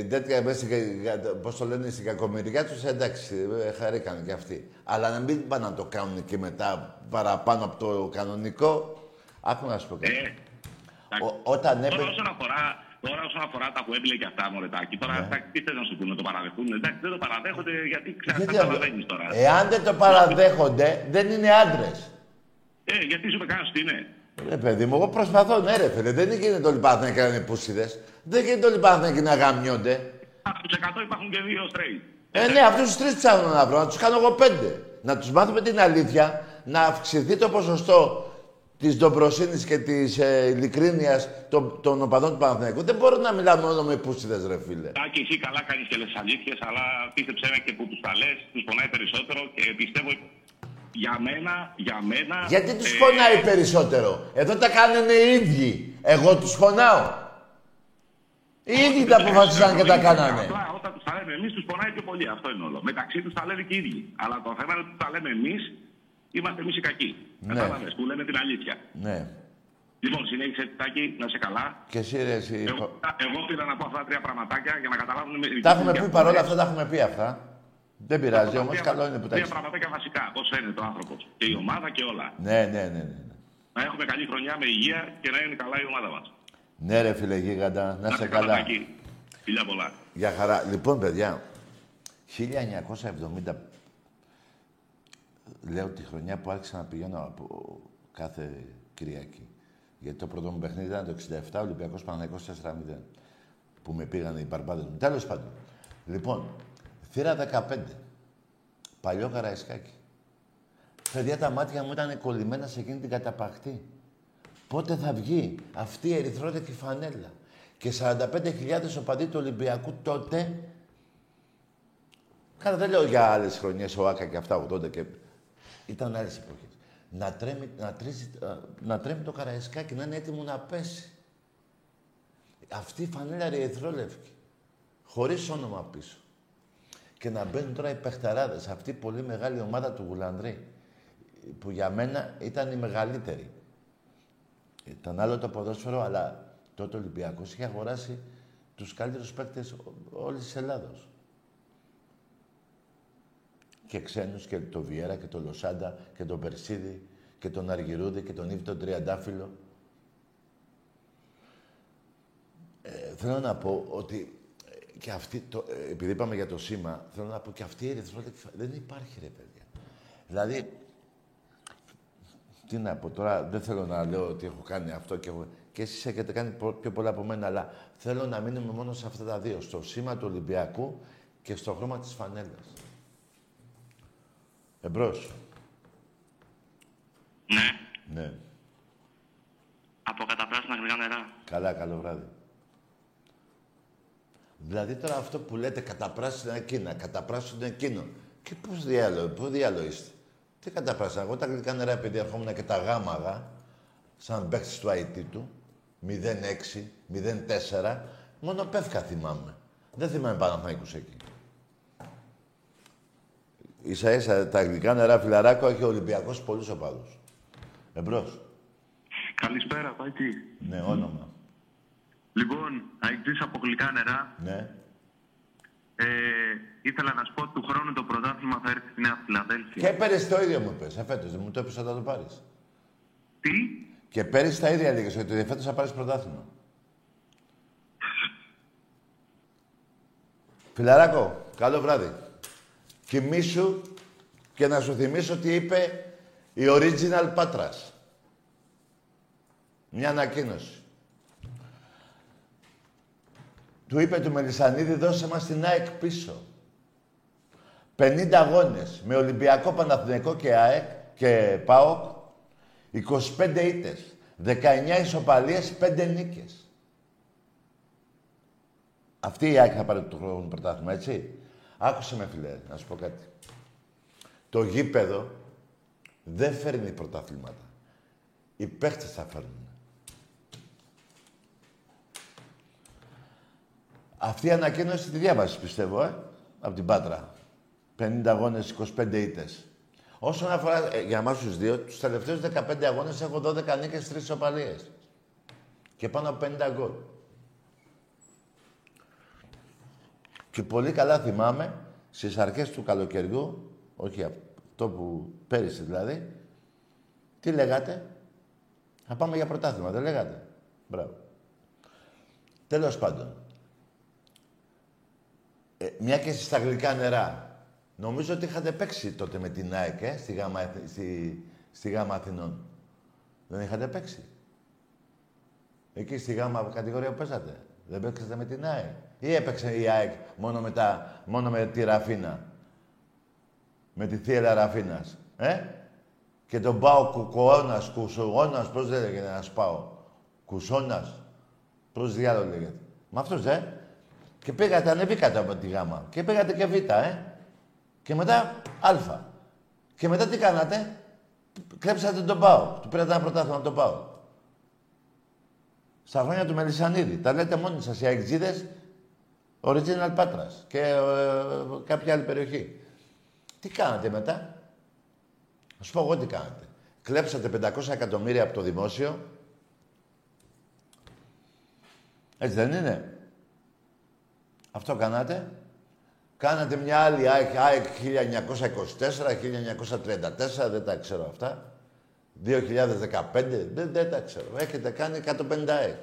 τέτοια, μέσα στη... πώς το λένε, στην κακομοιριά τους, εντάξει, ε, χαρήκαν και αυτοί. Αλλά να μην πάνε να το κάνουν και μετά παραπάνω από το κανονικό. Άκου να σου πω κάτι. Ο- όταν Τώρα έπαιρνε... όσον αφορά, τώρα όσον αφορά τα που έμπλε και αυτά, μωρετάκι, τώρα αυτά τι θες να σου πούνε, το παραδεχούν. Εντάξει, δεν το παραδέχονται γιατί Γιατί καταλαβαίνεις τώρα. Εάν δεν το παραδέχονται, δεν είναι άντρες. Ε, γιατί σου με κάνεις τι είναι. Ρε παιδί μου, εγώ προσπαθώ, ναι ρε φίλε, δεν γίνεται όλοι οι Παναθηναϊκοί να είναι πούσιδες. Δεν γίνεται όλοι οι Παναθηναϊκοί να γαμιώνται. Από τους 100 υπάρχουν και δύο straight. Ε, ναι, αυτούς τους τρεις ψάχνω να βρω, να τους κάνω εγώ πέντε. Να τους μάθουμε την αλήθεια, να αυξηθεί το ποσοστό της ντομπροσύνης και της ε, ειλικρίνειας των, των οπαδών του Παναθηναϊκού. Δεν μπορώ να μιλάω μόνο με πούσιδες, ρε φίλε. Τάκη, εσύ καλά κάνεις και λες αλήθειες, αλλά πίστεψέ με και που τους τα λες, τους πονάει περισσότερο και πιστεύω για μένα, για μένα... Γιατί τους ε, πονάει περισσότερο; Εδώ τα κάνουν οι ίδιοι. Εγώ τους πονάω. Οι ίδιοι τα αποφασίσαν και τα κάνανε. Απλά όταν τους τα λέμε εμείς τους πονάει πιο πολύ, αυτό είναι όλο. Μεταξύ τους τα λένε και οι ίδιοι. Αλλά το θέμα είναι ότι τα λέμε εμείς, είμαστε εμείς οι κακοί. Ναι. Κατάλαβες, που λέμε την αλήθεια. Ναι. Λοιπόν, συνέχισε Τάκη, να σε καλά. Και εσύ ρε, εσύ. Εγώ, εγώ πήρα να πω αυτά τα τρία πραγματάκια για να καταλάβουν... με- Τα έχουμε για πει πού παρόλα είναι. αυτά, τα έχουμε πει αυτά. Δεν πειράζει, όμως Τρία- καλό είναι που τα Τρία έχεις. πραγματάκια βασικά, πώς φαίνεται ο άνθρωπος. Και η ομάδα και όλα. Ναι, ναι, ναι. ναι. Να έχουμε καλή χρονιά με υγεία και να είναι καλά η ομάδα μας. Ναι, ρε φίλε γίγαντα, να είσαι καλά. Τάκη. Φιλιά πολλά. Για χαρά. Λοιπόν, παιδιά, 1970 λέω τη χρονιά που άρχισα να πηγαίνω από κάθε Κυριακή. Γιατί το πρώτο μου παιχνίδι ήταν το 67, Ολυμπιακός Παναγικός 4-0. Που με πήγαν οι μπαρμπάδες μου. Τέλος πάντων. Λοιπόν, θύρα 15. Παλιό Καραϊσκάκι. Παιδιά, τα μάτια μου ήταν κολλημένα σε εκείνη την καταπαχτή. Πότε θα βγει αυτή η ερυθρότατη φανέλα; Και 45.000 οπαδοί του Ολυμπιακού τότε. Καλά, δεν λέω για άλλες χρονιές, ο Άκα και αυτά, 80 και. Ήταν άλλε εποχέ. Να, τρέμει, να, τρίζει, α, να τρέμει το καραϊσκάκι, να είναι έτοιμο να πέσει. Αυτή η φανέλα ερυθρόλευκη. Χωρίς όνομα πίσω. Και να μπαίνουν τώρα οι παιχταράδες, αυτή η πολύ μεγάλη ομάδα του Γουλανδρή, που για μένα ήταν η μεγαλύτερη. Ήταν άλλο το ποδόσφαιρο, αλλά τότε ο Ολυμπιακός είχε αγοράσει τους καλύτερους παίκτες όλης της Ελλάδος. Και ξένους και τον Βιέρα και τον Λοσάντα και τον Περσίδη και τον Αργυρούδη και τον Ήβη τον Τριαντάφυλλο. Ε, θέλω να πω ότι ε, και αυτή, το, ε, επειδή είπαμε για το σήμα, θέλω να πω και αυτή η ερυθρόλευκη φα- δεν υπάρχει ρε παιδιά. Δηλαδή, τι να πω τώρα, δεν θέλω να λέω ότι έχω κάνει αυτό και έχω... και εσείς έχετε κάνει πο- πιο πολλά από μένα, αλλά θέλω να μείνουμε μόνο σε αυτά τα δύο. Στο σήμα του Ολυμπιακού και στο χρώμα της φανέλας. Εμπρός. Ναι, Ναι. από καταπράσινα γλυκά νερά. Καλά, καλό βράδυ. Δηλαδή τώρα αυτό που λέτε καταπράσινα εκείνα, καταπράσινα εκείνο. Και πώς διάλογο, πού διάλογο είστε; Τι καταπράσινα, εγώ τα γλυκά νερά επειδή ερχόμουν και τα γάμαγα, σαν παίκτης του IT του, 06, 04, μόνο πεύκα θυμάμαι. Δεν θυμάμαι Παναθηναϊκούς εκεί. Ίσα ίσα τα γλυκά νερά φιλαράκο έχει ο Ολυμπιακός πολλούς οπαδούς. Εμπρός. Καλησπέρα, Πάκη. Ναι, όνομα. Λοιπόν, αεκτής από γλυκά νερά. Ναι. Ε, ήθελα να σου πω ότι του χρόνου το πρωτάθλημα θα έρθει στη Νέα Φιλαδέλφια. Και πέρυσι το ίδιο μου πες, εφέτος, δεν μου το έπεισε όταν το πάρεις. Τι; Και πέρυσι τα ίδια έλεγες, ότι εφέτος θα πάρεις πρωτάθλημα. Φιλαράκο, καλό βράδυ. Κοιμήσου και να σου θυμίσω τι είπε η Original Πάτρας. Μια ανακοίνωση. Του είπε του Μελισανίδη, δώσε μας την ΑΕΚ πίσω. 50 αγώνες με Ολυμπιακό Παναθηναϊκό και ΑΕΚ και ΠΑΟΚ, 25 ήττες, 19 ισοπαλίες, 5 νίκες. Αυτή η ΑΕΚ θα πάρει το χρόνο πρωτάθλημα, έτσι; Άκουσε με, φίλε, να σου πω κάτι. Το γήπεδο δεν φέρνει πρωταθλήματα. Οι παίχτες θα φέρνουν. Αυτή η ανακοίνωση τη διάβασες, πιστεύω, ε, από την Πάτρα. 50 αγώνες, 25 ήττες. Όσον αφορά, ε, για εμάς τους δύο, τους τελευταίους 15 αγώνες έχω 12 νίκες, 3 ισοπαλίες. Και πάνω από 50 γκολ. Και πολύ καλά θυμάμαι, στις αρχές του καλοκαιριού, όχι αυτό που πέρυσι δηλαδή, τι λέγατε; Θα πάμε για πρωτάθλημα, δεν λέγατε; Μπράβο. Τέλος πάντων. Ε, μια και στα γλυκά νερά. Νομίζω ότι είχατε παίξει τότε με την ΑΕΚ, ε, στη γάμα, Αθ- στη, στη γάμα Αθηνών. Δεν είχατε παίξει; Εκεί στη γάμα κατηγορία που παίζατε; Δεν παίξατε με την ΑΕΚ. Ή έπαιξε η ΑΕΚ μόνο με, τα, μόνο με τη Ραφίνα. Με τη θύελα Ραφίνας. Ε; Και τον πάω κουκοώνας, κουσογόνας, πώς δεν λέγεται να σπάω. Κουσώνας. Πώς διάλογο λέγεται. Με αυτός, ε; Και πήγατε, ανεβήκατε από τη γάμα. Και πήγατε και β, ε; Και μετά α. Και μετά τι κάνατε; Κλέψατε τον Πάο. Του πήρατε ένα πρωτάθλημα από τον Πάο. Στα χρόνια του Μελισανίδη. Τα λέτε μόνοι σας οι αεξίδες. Original Πάτρας. Και ε, κάποια άλλη περιοχή. Τι κάνατε μετά; Να σου πω εγώ τι κάνατε. Κλέψατε 500 εκατομμύρια από το δημόσιο. Έτσι δεν είναι; Αυτό κάνατε; Κάνατε μια άλλη ΑΕΚ, ΑΕΚ 1924, 1934, δεν τα ξέρω αυτά. 2015, δεν, δεν τα ξέρω. Έχετε κάνει 150 ΑΕΚ.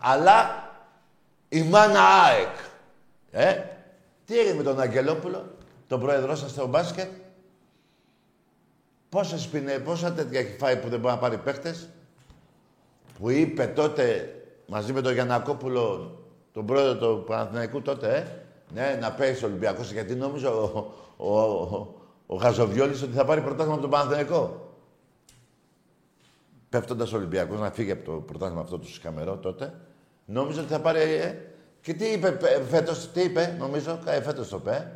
Αλλά η μάνα ΑΕΚ. Ε, τι έγινε με τον Αγγελόπουλο, τον πρόεδρό σας στο μπάσκετ; Πόσες πινε, πόσα τέτοια έχει φάει που δεν μπορεί να πάρει παίχτες; Που είπε τότε μαζί με τον Γιαννακόπουλο, τον πρόεδρο του Παναθηναϊκού τότε, ε, ναι, να παίξει ο Ολυμπιακός, γιατί νόμιζε ο, ο, ο, ο Γαζοβιόλης ότι θα πάρει πρωτάθλημα από τον Παναθηναϊκό. Πέφτοντας ο Ολυμπιακός να φύγει από το πρωτάθλημα αυτό του Σκαμερό τότε, νόμιζε ότι θα πάρει. Ε, και τι είπε πε- φέτος, τι είπε, νομίζω, ε, φέτος το είπε.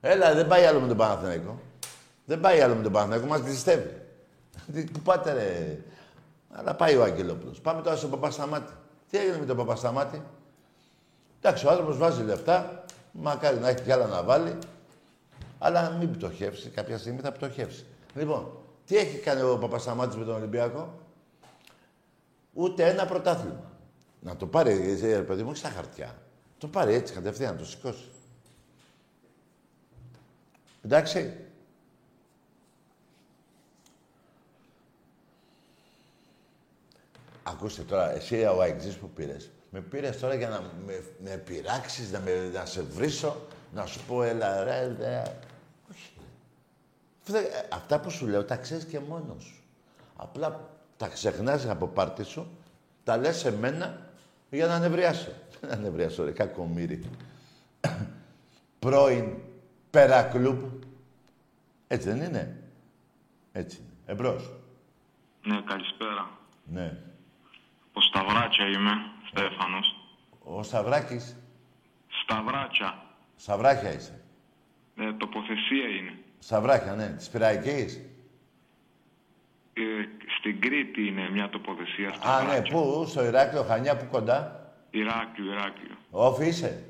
Έλα, δεν πάει άλλο με τον Παναθηναϊκό. Δεν πάει άλλο με τον Παναθηναϊκό, μας ληστεύει. Τι- Πού πάτε ρε. Αλλά πάει ο Αγγελόπουλος. Πάμε τώρα στον Παπασταμάτη. Τι έγινε με τον Παπασταμάτη; Εντάξει, ο άνθρωπος βάζει λεφτά, μακάρι να έχει κι άλλα να βάλει, αλλά μην πτωχεύσει, κάποια στιγμή θα πτωχεύσει. Λοιπόν, τι έχει κάνει ο Παπασταμάτης με τον Ολυμπιακό; Ούτε ένα πρωτάθλημα. Να το πάρει, εσύ, ρε παιδί μου, όχι στα χαρτιά. Το πάρει έτσι κατευθείαν, να το σηκώσει. Εντάξει. Ακούστε τώρα, εσύ ο Αεξής που πήρες. Με πήρες τώρα για να με, με πειράξεις, να, με, να σε βρίσω, να σου πω έλα ρε, ρε. Όχι. Αυτά, ε, αυτά που σου λέω τα ξέρεις και μόνος σου. Απλά τα ξεχνάς από πάρτι σου Τα λες σε μένα για να ανεβριάσω. Δεν ανεβριάσω, ρε, κακομύρι. Πρώην περακλούπ. Έτσι δεν είναι; Έτσι είναι. Εμπρός. Ναι, καλησπέρα. Ναι. Ο Σταυράτσα είμαι, Στέφανος. Ο Σταυράκης. Σταυράτσα. Σταυράκια είσαι. Ε, τοποθεσία είναι. Σταυράκια, ναι. Της Πυραϊκής. Ε, στην Κρήτη είναι μια τοποθεσία. Α, ναι. Σταυράτσα. Πού, στο Ηράκλειο, Χανιά, πού κοντά; Ηράκλειο, Ηράκλειο. Όφη είσαι;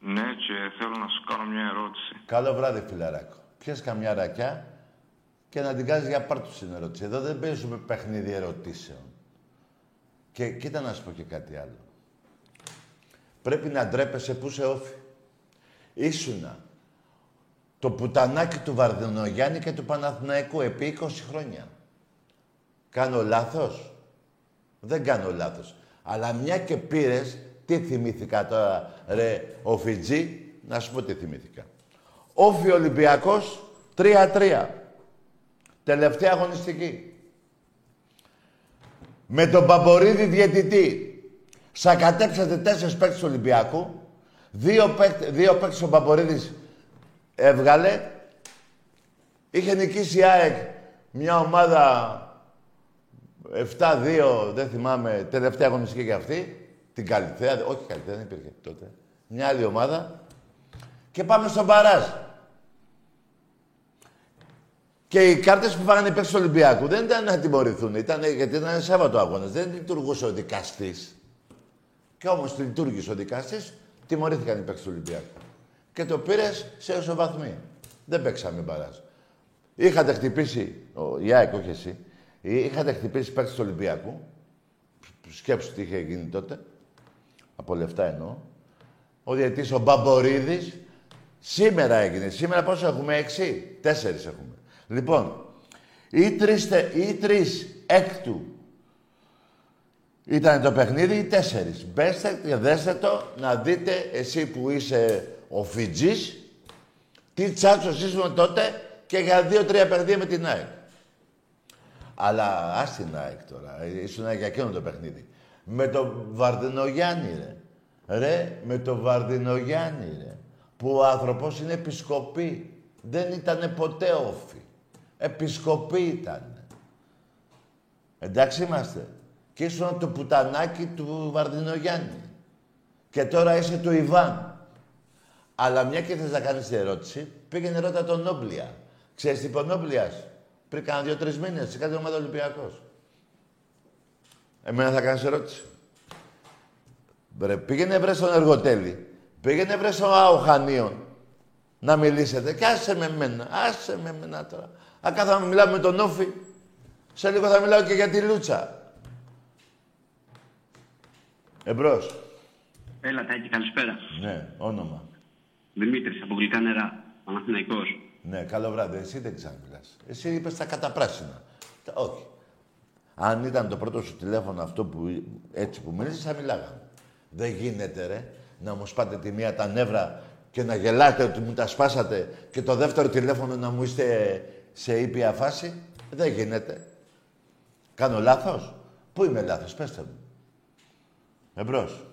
Ναι, και θέλω να σου κάνω μια ερώτηση. Καλό βράδυ, φιλαράκο. Πιες καμιά ρακιά και να την κάνεις για πάρτου στην ερώτηση. Εδώ δεν παίζουμε παιχνίδι ερωτήσεων. Και κοίτα να σου πω και κάτι άλλο. Πρέπει να ντρέπεσαι που σε όφη. Ήσουνα το πουτανάκι του Βαρδινογιάννη και του Παναθηναϊκού επί 20 χρόνια. Κάνω λάθος; Δεν κάνω λάθος. Αλλά μια και πήρες, τι θυμήθηκα τώρα, ρε, ο Φιτζή, να σου πω τι θυμήθηκα. Όφι Ολυμπιακός, 3-3. Τελευταία αγωνιστική. Με τον Παμπορίδη διαιτητή. Σακατέψατε τέσσερις παίκτες του Ολυμπιακού. Δύο, παίκτε, δύο παίκτες ο Παμπορίδης έβγαλε. Είχε νικήσει η ΑΕΚ μια ομάδα 7-2, δεν θυμάμαι, τελευταία αγωνιστική για αυτή. Την Καλυθέα, όχι Καλυθέα, δεν υπήρχε τότε. Μια άλλη ομάδα. Και πάμε στον Παράζ. Και οι κάρτες που φάγανε οι παίκτες του Ολυμπιακού δεν ήταν να τιμωρηθούν, ήταν, γιατί ήταν Σάββατο αγώνας. Δεν λειτουργούσε ο δικαστής. Και όμως λειτουργήσε ο δικαστής, τιμωρήθηκαν οι παίκτες του Ολυμπιακού. Και το πήρες σε ισοβαθμία. Δεν παίξαμε μπαράζ. Είχατε χτυπήσει, ο η ΑΕΚ, όχι εσύ, είχατε χτυπήσει παίκτες του Ολυμπιακού. Σκέψου τι είχε γίνει τότε. Από λεφτά εννοώ. Ο διαιτητής ο Μπαμπορίδης σήμερα έγινε. Σήμερα πόσο έχουμε, έξι, τέσσερις έχουμε. Λοιπόν, ή τρεις, τε- ή τρεις έκτου ήταν το παιχνίδι ή τέσσερις. Μπέστε και δέστε το να δείτε εσύ που είσαι ο Φιτζής τι τσάτσος ήσουν τότε και για δύο-τρία παιχνίδια με την ΑΕΚ. Αλλά ας την ΑΕΚ τώρα, ήσουν για εκείνο το παιχνίδι. Με τον Βαρδινογιάννη ρε. Ρε, με τον Βαρδινογιάννη ρε. Που ο άνθρωπος είναι επισκοπή. Δεν ήταν ποτέ όφη. Επισκοπή ήταν. Εντάξει είμαστε. Και ήσουν το πουτανάκι του Βαρδινογιάννη. Και τώρα είσαι του Ιβάν. Αλλά μια και θες να κάνεις την ερώτηση, πήγαινε ρώτα τον Νόμπλια. Ξέρεις τι είπε ο Νόμπλιας; Πριν κάνα δύο-τρεις μήνες, σε κάτι ομάδα Ολυμπιακός. Εμένα θα κάνεις ερώτηση. Βρε, πήγαινε βρε στον Εργοτέλη. Πήγαινε βρε στον Αοχανίων. Να μιλήσετε. Και άσε με μένα. Άσε με μένα τώρα. Α, κάθαμε να μιλάμε με τον Όφη. Σε λίγο θα μιλάω και για τη Λούτσα. Εμπρός. Έλα, Τάκη, καλησπέρα. Ναι, όνομα. Δημήτρης, από γλυκά νερά. Παναθηναϊκός. Ναι, καλό βράδυ. Εσύ δεν ξαναμιλάς. Εσύ είπες τα καταπράσινα. Τα- Όχι. Αν ήταν το πρώτο σου τηλέφωνο αυτό που έτσι που μίλησες, θα μιλάγαμε. Δεν γίνεται, ρε, να μου σπάτε τη μία τα νεύρα και να γελάτε ότι μου τα σπάσατε και το δεύτερο τηλέφωνο να μου είστε σε ήπια φάση. Δεν γίνεται. Κάνω λάθος; Πού είμαι λάθος, πέστε μου. Εμπρός.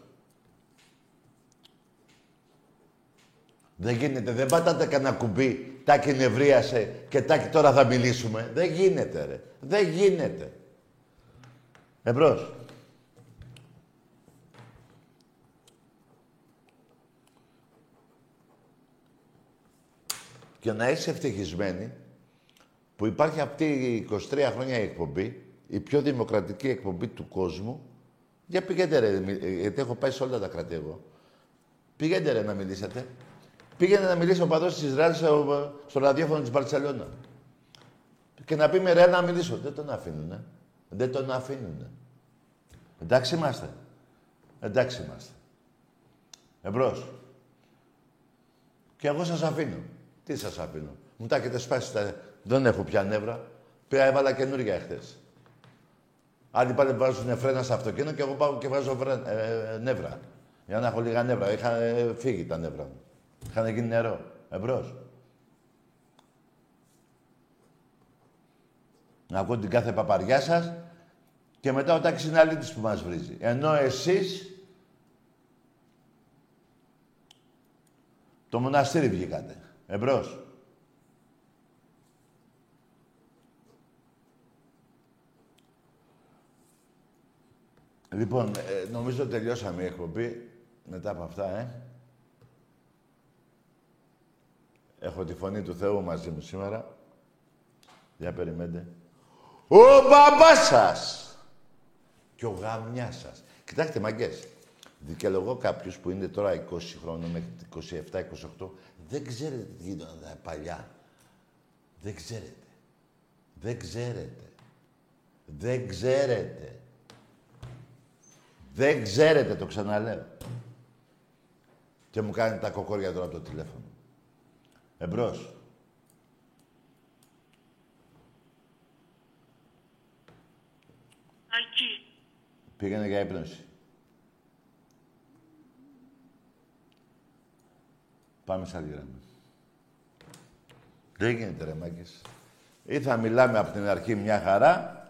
Δεν γίνεται, δεν πατάτε κανένα κουμπί, τάκι νευρίασε και τάκι τώρα θα μιλήσουμε. Δεν γίνεται, ρε. Δεν γίνεται. Εμπρός. Και να είσαι ευτυχισμένη που υπάρχει αυτή η 23 χρόνια η εκπομπή, η πιο δημοκρατική εκπομπή του κόσμου. Για πηγαίνετε ρε, μι- γιατί έχω πάει σε όλα τα κράτη εγώ. Πηγαίνετε ρε να μιλήσετε. Πήγαινε να μιλήσει ο παδός της Ισραήλ στο, στο ραδιόφωνο της Μπαρτσελώνα. Και να πει με ρε να μιλήσω. Δεν τον αφήνουνε. Δεν τον αφήνουνε. Εντάξει είμαστε. Εντάξει είμαστε. Εμπρός. Και εγώ σας αφήνω. Τι σας αφήνω; Μου τα έχετε σπάσει τα... Δεν έχω πια νεύρα. Πήρα, έβαλα καινούργια εχθές. Άλλοι πάλι βάζουν φρένα στο αυτοκίνητο και εγώ πάω και βάζω φρέ- ε, ε, νεύρα. Για να έχω λίγα νεύρα. Είχαν ε, φύγει τα νεύρα μου. Είχαν γίνει νερό. Εμπρός. Να ακούω την κάθε παπαριά σας Και μετά ο Τάκης είναι αλήτης που μας βρίζει. Ενώ εσείς το μοναστήρι βγήκατε. Εμπρός. Λοιπόν, ε, νομίζω τελειώσαμε η εκπομπή μετά από αυτά, ε. Έχω τη φωνή του Θεού μαζί μου σήμερα. Για περιμένετε. Ο μπαμπάς σας και ο γαμιάς σας. Κοιτάξτε, μαγκές. Δικαιολογώ κάποιους που είναι τώρα 20 χρόνων μέχρι 27-28. Δεν ξέρετε τι γίνονταν παλιά. Δεν ξέρετε. Δεν ξέρετε. Δεν ξέρετε. Δεν ξέρετε, το ξαναλέω. Και μου κάνει τα κοκόρια τώρα από το τηλέφωνο. Εμπρός. Εκεί. Πήγαινε για ύπνωση. Πάμε σε άλλη γραμμή. Δεν γίνεται ρε μάκες. Ή θα μιλάμε από την αρχή μια χαρά,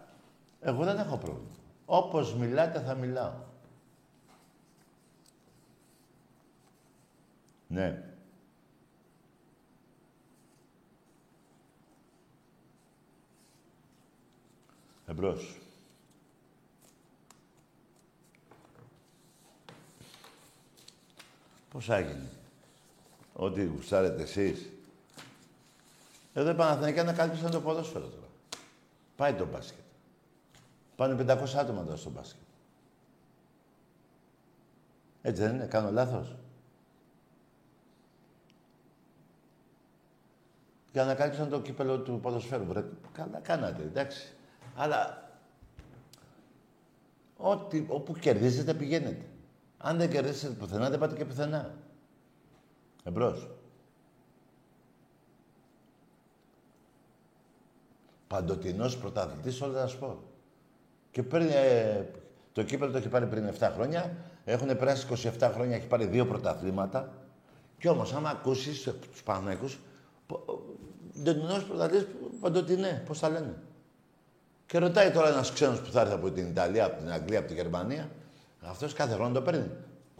εγώ δεν έχω πρόβλημα. Όπως μιλάτε θα μιλάω. Ναι. Εμπρός. Πώς έγινε. Ό,τι γουστάρετε εσείς. Εδώ οι Παναθηναϊκοί ανακάλυψαν το ποδόσφαιρο τώρα. Πάει το μπάσκετ. Πάνε 500 άτομα τώρα στο μπάσκετ. Έτσι δεν είναι, κάνω λάθος; Και ανακάλυψαν το κύπελο του ποδοσφαίρου. Βρε, καλά κάνατε, εντάξει. Αλλά ό,τι, όπου κερδίζετε πηγαίνετε. Αν δεν κερδίσετε πουθενά, δεν πάτε και πουθενά. Εμπρός. Παντοτινός πρωταθλητής όλα τα σπορ. Και παίρνει, ε, το κύπελο το έχει πάρει πριν 7 χρόνια. Έχουν περάσει 27 χρόνια, έχει πάρει δύο πρωταθλήματα. Κι όμως, άμα ακούσεις τους Παναγικούς, Ντεντινός πρωταθλητής παντοτινέ, πώς τα λένε. Και ρωτάει τώρα ένας ξένος που θα έρθει από την Ιταλία, από την Αγγλία, από τη Γερμανία, αυτός κάθε χρόνο το παίρνει.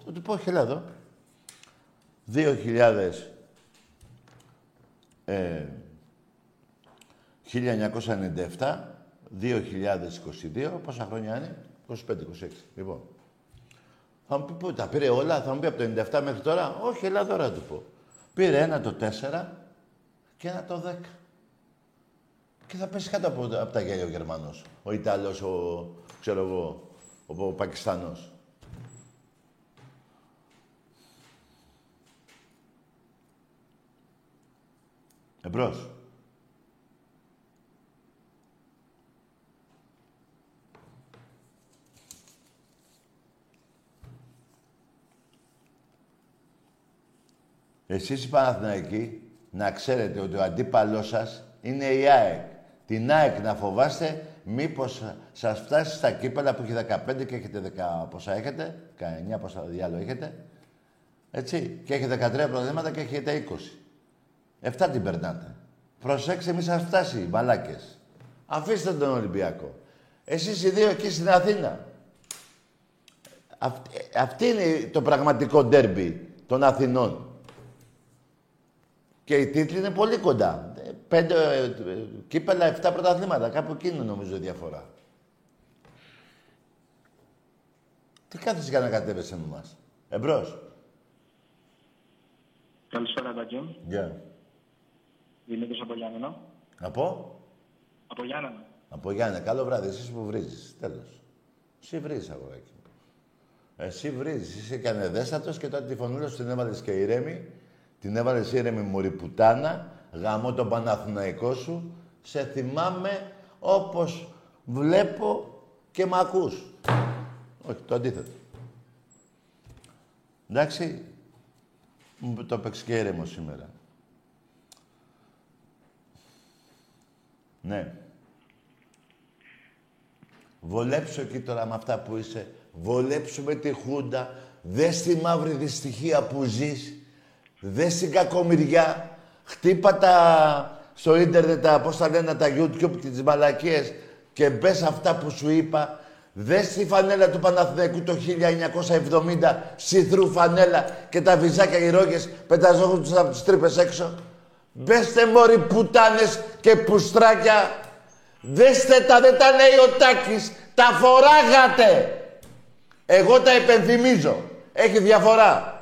Θα του πω, έλα εδώ. 2.000 ε, 1997, 2022, πόσα χρόνια είναι, 25-26. Λοιπόν, θα μου πει πού τα πήρε όλα, θα μου πει από το 97 μέχρι τώρα. Όχι, έλα τώρα του πω. Πήρε ένα το 4 και ένα το 10. Και θα πέσει κάτω από, από τα γέλια ο Γερμανός, ο Ιταλός, ο, ξέρω εγώ, ο, ο Πακιστανός. Εμπρός. Εσείς οι Παναθηναϊκοί να ξέρετε ότι ο αντίπαλός σας είναι η ΑΕΚ. Την ΑΕΚ να φοβάστε μήπως σας φτάσει στα κύπελα που έχει 15 και έχετε 10 πόσα έχετε, 19 πόσα διάλογο έχετε. Έτσι. Και έχετε 13 προβλήματα και έχετε 20. Εφτά την περνάτε. Προσέξτε, μη σας φτάσει, οι μαλάκες. Αφήστε τον Ολυμπιακό. Εσείς οι δύο εκεί στην Αθήνα. Αυτή, αυτή είναι το πραγματικό ντέρμπι των Αθηνών. Και οι τίτλοι είναι πολύ κοντά. Πέντε ε, ε, κύπελα, εφτά πρωταθλήματα. Κάπου εκεί είναι νομίζω η διαφορά. Τι κάθεσαι για να κατέβεσαι με εμάς; Εμπρός; Καλησπέρα, Τάκη. Γεια. Δημήτρης από Γιάννενα. Από; Από Γιάννενα. Από Γιάννενα. Καλό βράδυ. Εσείς που βρίζεις. Τέλος. Εσύ βρίζεις, αγοράκι. Εσύ βρίζεις. Είσαι και ανεδέστατος και τότε τη φωνούλα σου την έβαλες και ηρέμη. Την έβαλες ήρεμη μωρή πουτάνα. Γαμώ τον Παναθηναϊκό σου. Σε θυμάμαι όπως βλέπω και μ' ακούς. Όχι, το αντίθετο. Εντάξει. Μου το παίξει και ήρεμο σήμερα. Ναι. Βολέψω εκεί τώρα με αυτά που είσαι. Βολέψου με τη Χούντα. Δες τη μαύρη δυστυχία που ζεις. Δες την κακομοιριά. Χτύπα τα στο ίντερνετ τα, πώς τα λένε, τα YouTube και τις μαλακίες και μπες αυτά που σου είπα. Δες τη φανέλα του Παναθηναϊκού το 1970, σιθρού φανέλα και τα βυζάκια οι ρόγες πεταζόχουν από τις τρύπες έξω. Μπέστε μόρι πουτάνες και πουστράκια. Δέστε τα, δεν τα λέει ο Τάκης. Τα φοράγατε. Εγώ τα υπενθυμίζω. Έχει διαφορά.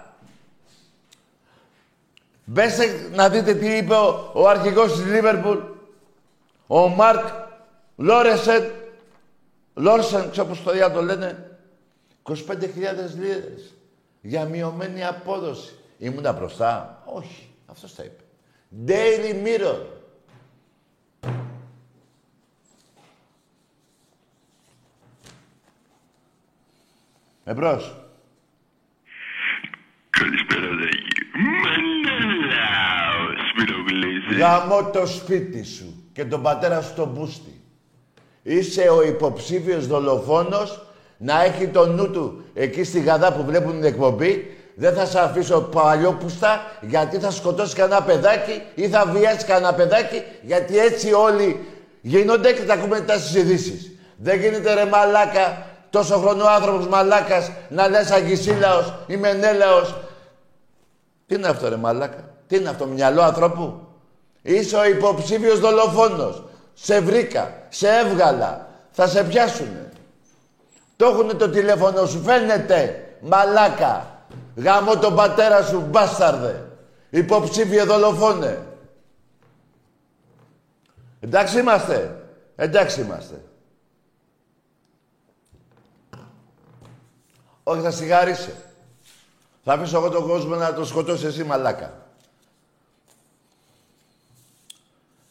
Μπέστε να δείτε τι είπε ο, ο αρχηγός της Λίβερπουλ. Ο Μάρκ Λόρεσεν. Λόρσεν, ξέρω πώς το διάλογο λένε. 25.000 λίρες. Για μειωμένη απόδοση. Ήμουνα μπροστά. Όχι. Αυτός τα είπε. Daily Mirror. Εμπρός. Καλησπέρα, Δαγί. Μανελάος, Σπυρογλίζη. Γαμώ το σπίτι σου και τον πατέρα σου τον μπούστη. Είσαι ο υποψήφιος δολοφόνος να έχει το νου του εκεί στη γαδά που βλέπουν την εκπομπή. Δεν θα σε αφήσω παλιόπουστα γιατί θα σκοτώσει κανένα παιδάκι ή θα βιάσει κανένα παιδάκι γιατί έτσι όλοι γίνονται και τα ακούμε μετά στις ειδήσεις. Δεν γίνεται ρε μαλάκα, τόσο χρόνο άνθρωπος μαλάκας να λες αγισίλαος ή μενέλαος. Τι είναι αυτό ρε μαλάκα, τι είναι αυτό μυαλό ανθρώπου; Είσαι ο υποψήφιος δολοφόνος. Σε βρήκα, σε έβγαλα. Θα σε πιάσουνε. Το έχουνε το τηλέφωνο σου, φαίνεται. Μαλάκα. Γάμο τον πατέρα σου, μπάσταρδε. Υποψήφιο δολοφόνε. Εντάξει είμαστε. Εντάξει είμαστε. Όχι, θα σιγάρισε. Θα αφήσω εγώ τον κόσμο να το σκοτώσει εσύ, μαλάκα.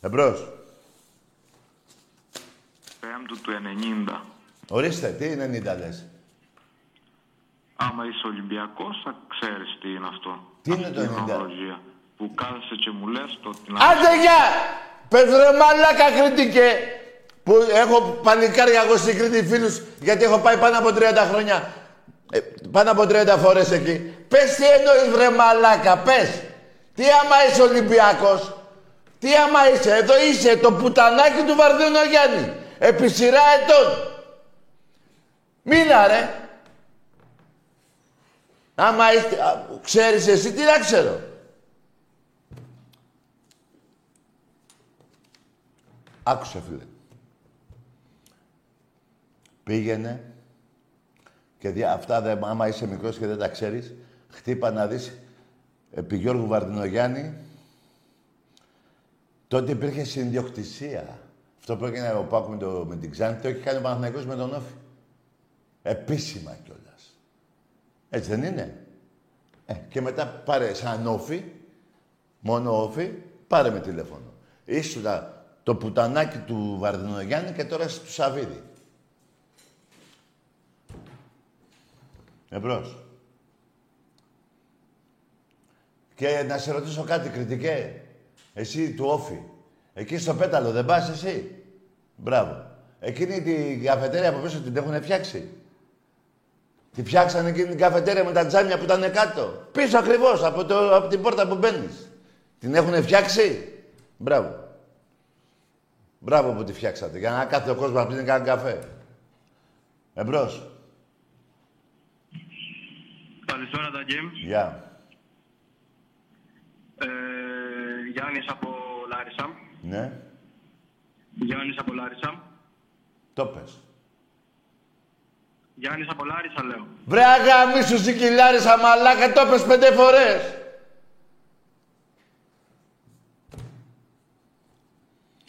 Εμπρός. Πέμπτου του 90. Ορίστε, τι είναι 90 λες; Άμα είσαι Ολυμπιακός, θα ξέρεις τι είναι αυτό. Τι είναι το Αυτή η 90? χρονολογία. Που κάθεσαι και μου λες το την Άντε γεια! Πες ρε μαλάκα κριτικέ! Που έχω πανικάρια εγώ στην Κρήτη φίλους, γιατί έχω πάει πάνω από 30 χρόνια. Ε, πάνω από 30 φορές εκεί. Πες τι εννοείς βρε μαλάκα, πες. Τι άμα είσαι Ολυμπιακός. Τι άμα είσαι, εδώ είσαι το πουτανάκι του Βαρδίνο Γιάννη. Επί σειρά ετών. Μίλα ρε. Άμα είστε, α, ξέρεις εσύ, τι να ξέρω. Άκουσε φίλε. Πήγαινε και δια, αυτά δεν, άμα είσαι μικρός και δεν τα ξέρεις, χτύπα να δεις επί Γιώργου Βαρδινογιάννη, τότε υπήρχε συνδιοκτησία. Αυτό που έγινε ο Πάκου με, το, με την Ξάνη, το έχει κάνει ο Παναθηναϊκός με τον Όφη. Επίσημα κιόλας. Έτσι δεν είναι; Ε, και μετά πάρε σαν Όφη, μόνο Όφη, πάρε με τηλέφωνο. Ήσουνα το πουτανάκι του Βαρδινογιάννη και τώρα είσαι του Σαββίδη. Εμπρός. Και να σε ρωτήσω κάτι, κριτικέ. Εσύ του Όφη. Εκεί στο πέταλο δεν πας εσύ; Μπράβο. Εκείνη την καφετέρια από πίσω την έχουν φτιάξει; Τη φτιάξανε εκείνη την καφετέρια με τα τζάμια που ήταν κάτω; Πίσω ακριβώς, από, το, από την πόρτα που μπαίνεις. Την έχουν φτιάξει; Μπράβο. Μπράβο που τη φτιάξατε. Για να κάθεται ο κόσμος να πίνει κανένα καφέ. Εμπρός. Καλησπέρα, Ταγκέμ. Γεια. Ε, Γιάννης από Λάρισα. Ναι. Γιάννης από Λάρισα. Το πες. Γιάννης από Λάρισα, λέω. Βρε αγαμίσου σικιλάρισα μαλάκα, το πες πέντε φορές.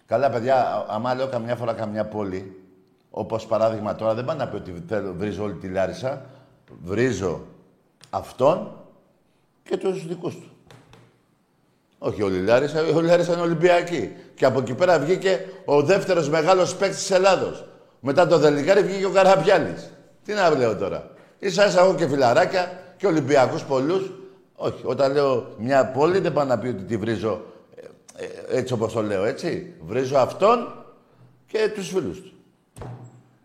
Καλά, παιδιά, άμα λέω καμιά φορά καμιά πόλη, όπως παράδειγμα τώρα, δεν πάνε να πει ότι θέλω, βρίζω όλη τη Λάρισα. Βρίζω αυτόν και τους δικούς του. Όχι όλη η Λάρισα, όλη η Λάρισα είναι Ολυμπιακή. Και από εκεί πέρα βγήκε ο δεύτερος μεγάλος παίκτης της Ελλάδος. Μετά το Δελικάρι βγήκε ο Καραπιάλης. Τι να λέω τώρα. Ίσα ίσα έχω και φιλαράκια και Ολυμπιακούς πολλούς. Όχι, όταν λέω μια πόλη δεν πάω να πει ότι τη βρίζω ε, ε, έτσι όπως το λέω, έτσι. Βρίζω αυτόν και τους φίλους του.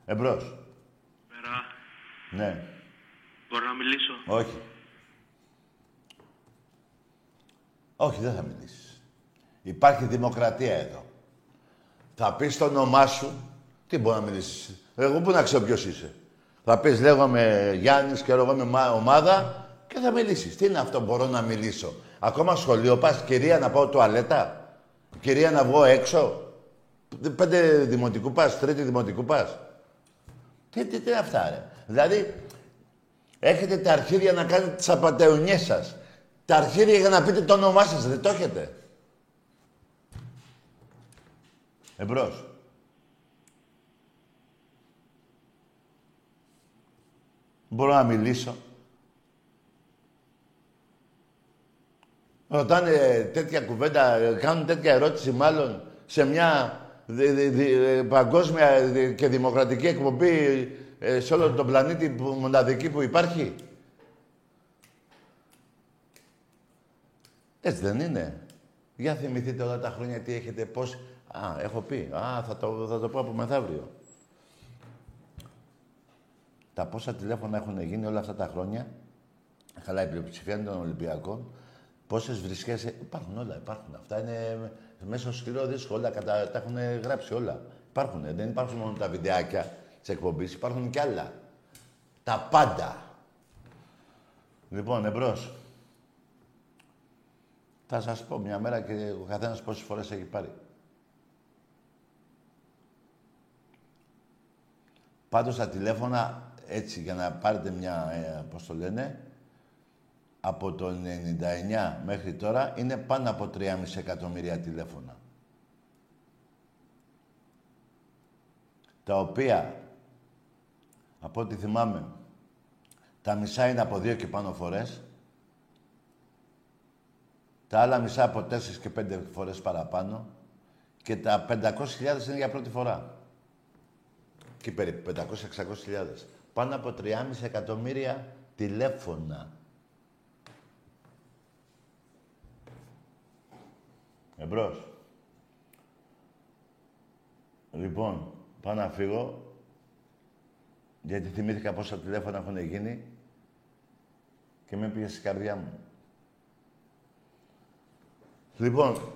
Εμπρός. Πέρα. Ναι. Μπορώ να μιλήσω; Όχι. Όχι, δεν θα μιλήσεις. Υπάρχει δημοκρατία εδώ. Θα πεις το όνομά σου, Τι μπορεί να μιλήσεις. Εγώ πού να ξέρω ποιος είσαι. Θα πεις λέγομαι Γιάννης και εγώ είμαι μα- ομάδα και θα μιλήσεις. Τι είναι αυτό, μπορώ να μιλήσω. Ακόμα σχολείο πας, κυρία να πάω τουαλέτα; Κυρία να βγω έξω; Πέντε δημοτικού πας, τρίτη δημοτικού πας; Τι, τι, τι είναι αυτά, ρε; Δηλαδή, έχετε τα αρχίδια να κάνετε τις απατεωνιές σας. Τα αρχίδια για να πείτε το όνομά σας, δεν το έχετε. Εμπρός. Μπορώ να μιλήσω. Ρωτάνε τέτοια κουβέντα, ε, κάνουν τέτοια ερώτηση μάλλον σε μια δι- δι- δι- ε, παγκόσμια δι- και δημοκρατική εκπομπή ε, σε όλο τον πλανήτη που, μοναδική που υπάρχει. Έτσι δεν είναι. Για θυμηθείτε όλα τα χρόνια τι έχετε, πώς... Α, έχω πει. Α, θα το, θα το πω από μεθαύριο. Τα πόσα τηλέφωνα έχουν γίνει όλα αυτά τα χρόνια, καλά η πλειοψηφία είναι των Ολυμπιακών, πόσες βρισκές... Υπάρχουν όλα, υπάρχουν. Αυτά είναι μέσα στο σκληρό δίσκο, όλα, κατα... τα έχουν γράψει όλα. Υπάρχουν, δεν υπάρχουν μόνο τα βιντεάκια της εκπομπής, υπάρχουν κι άλλα. Τα πάντα. Λοιπόν, εμπρός. Θα σας πω μια μέρα και ο καθένας πόσες φορές έχει πάρει. Πάντως τα τηλέφωνα, έτσι, για να πάρετε μια, ε, πώς το λένε, από το 99 μέχρι τώρα είναι πάνω από 3,5 εκατομμύρια τηλέφωνα. Τα οποία, από ό,τι θυμάμαι, τα μισά είναι από δύο και πάνω φορές, τα άλλα μισά από τέσσερις και πέντε φορές παραπάνω και τα 500.000 είναι για πρώτη φορά. Και περίπου 500-600.000. Πάνω από 3,5 εκατομμύρια τηλέφωνα. Εμπρός. Λοιπόν, πάω να φύγω, γιατί θυμήθηκα πόσα τηλέφωνα έχουν γίνει και με πήγε στην καρδιά μου. Λοιπόν,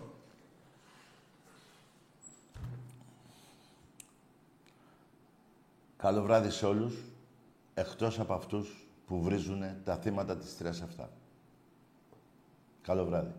καλό βράδυ σε όλους, εκτός από αυτούς που βρίζουν τα θύματα της 3-7. Καλό βράδυ.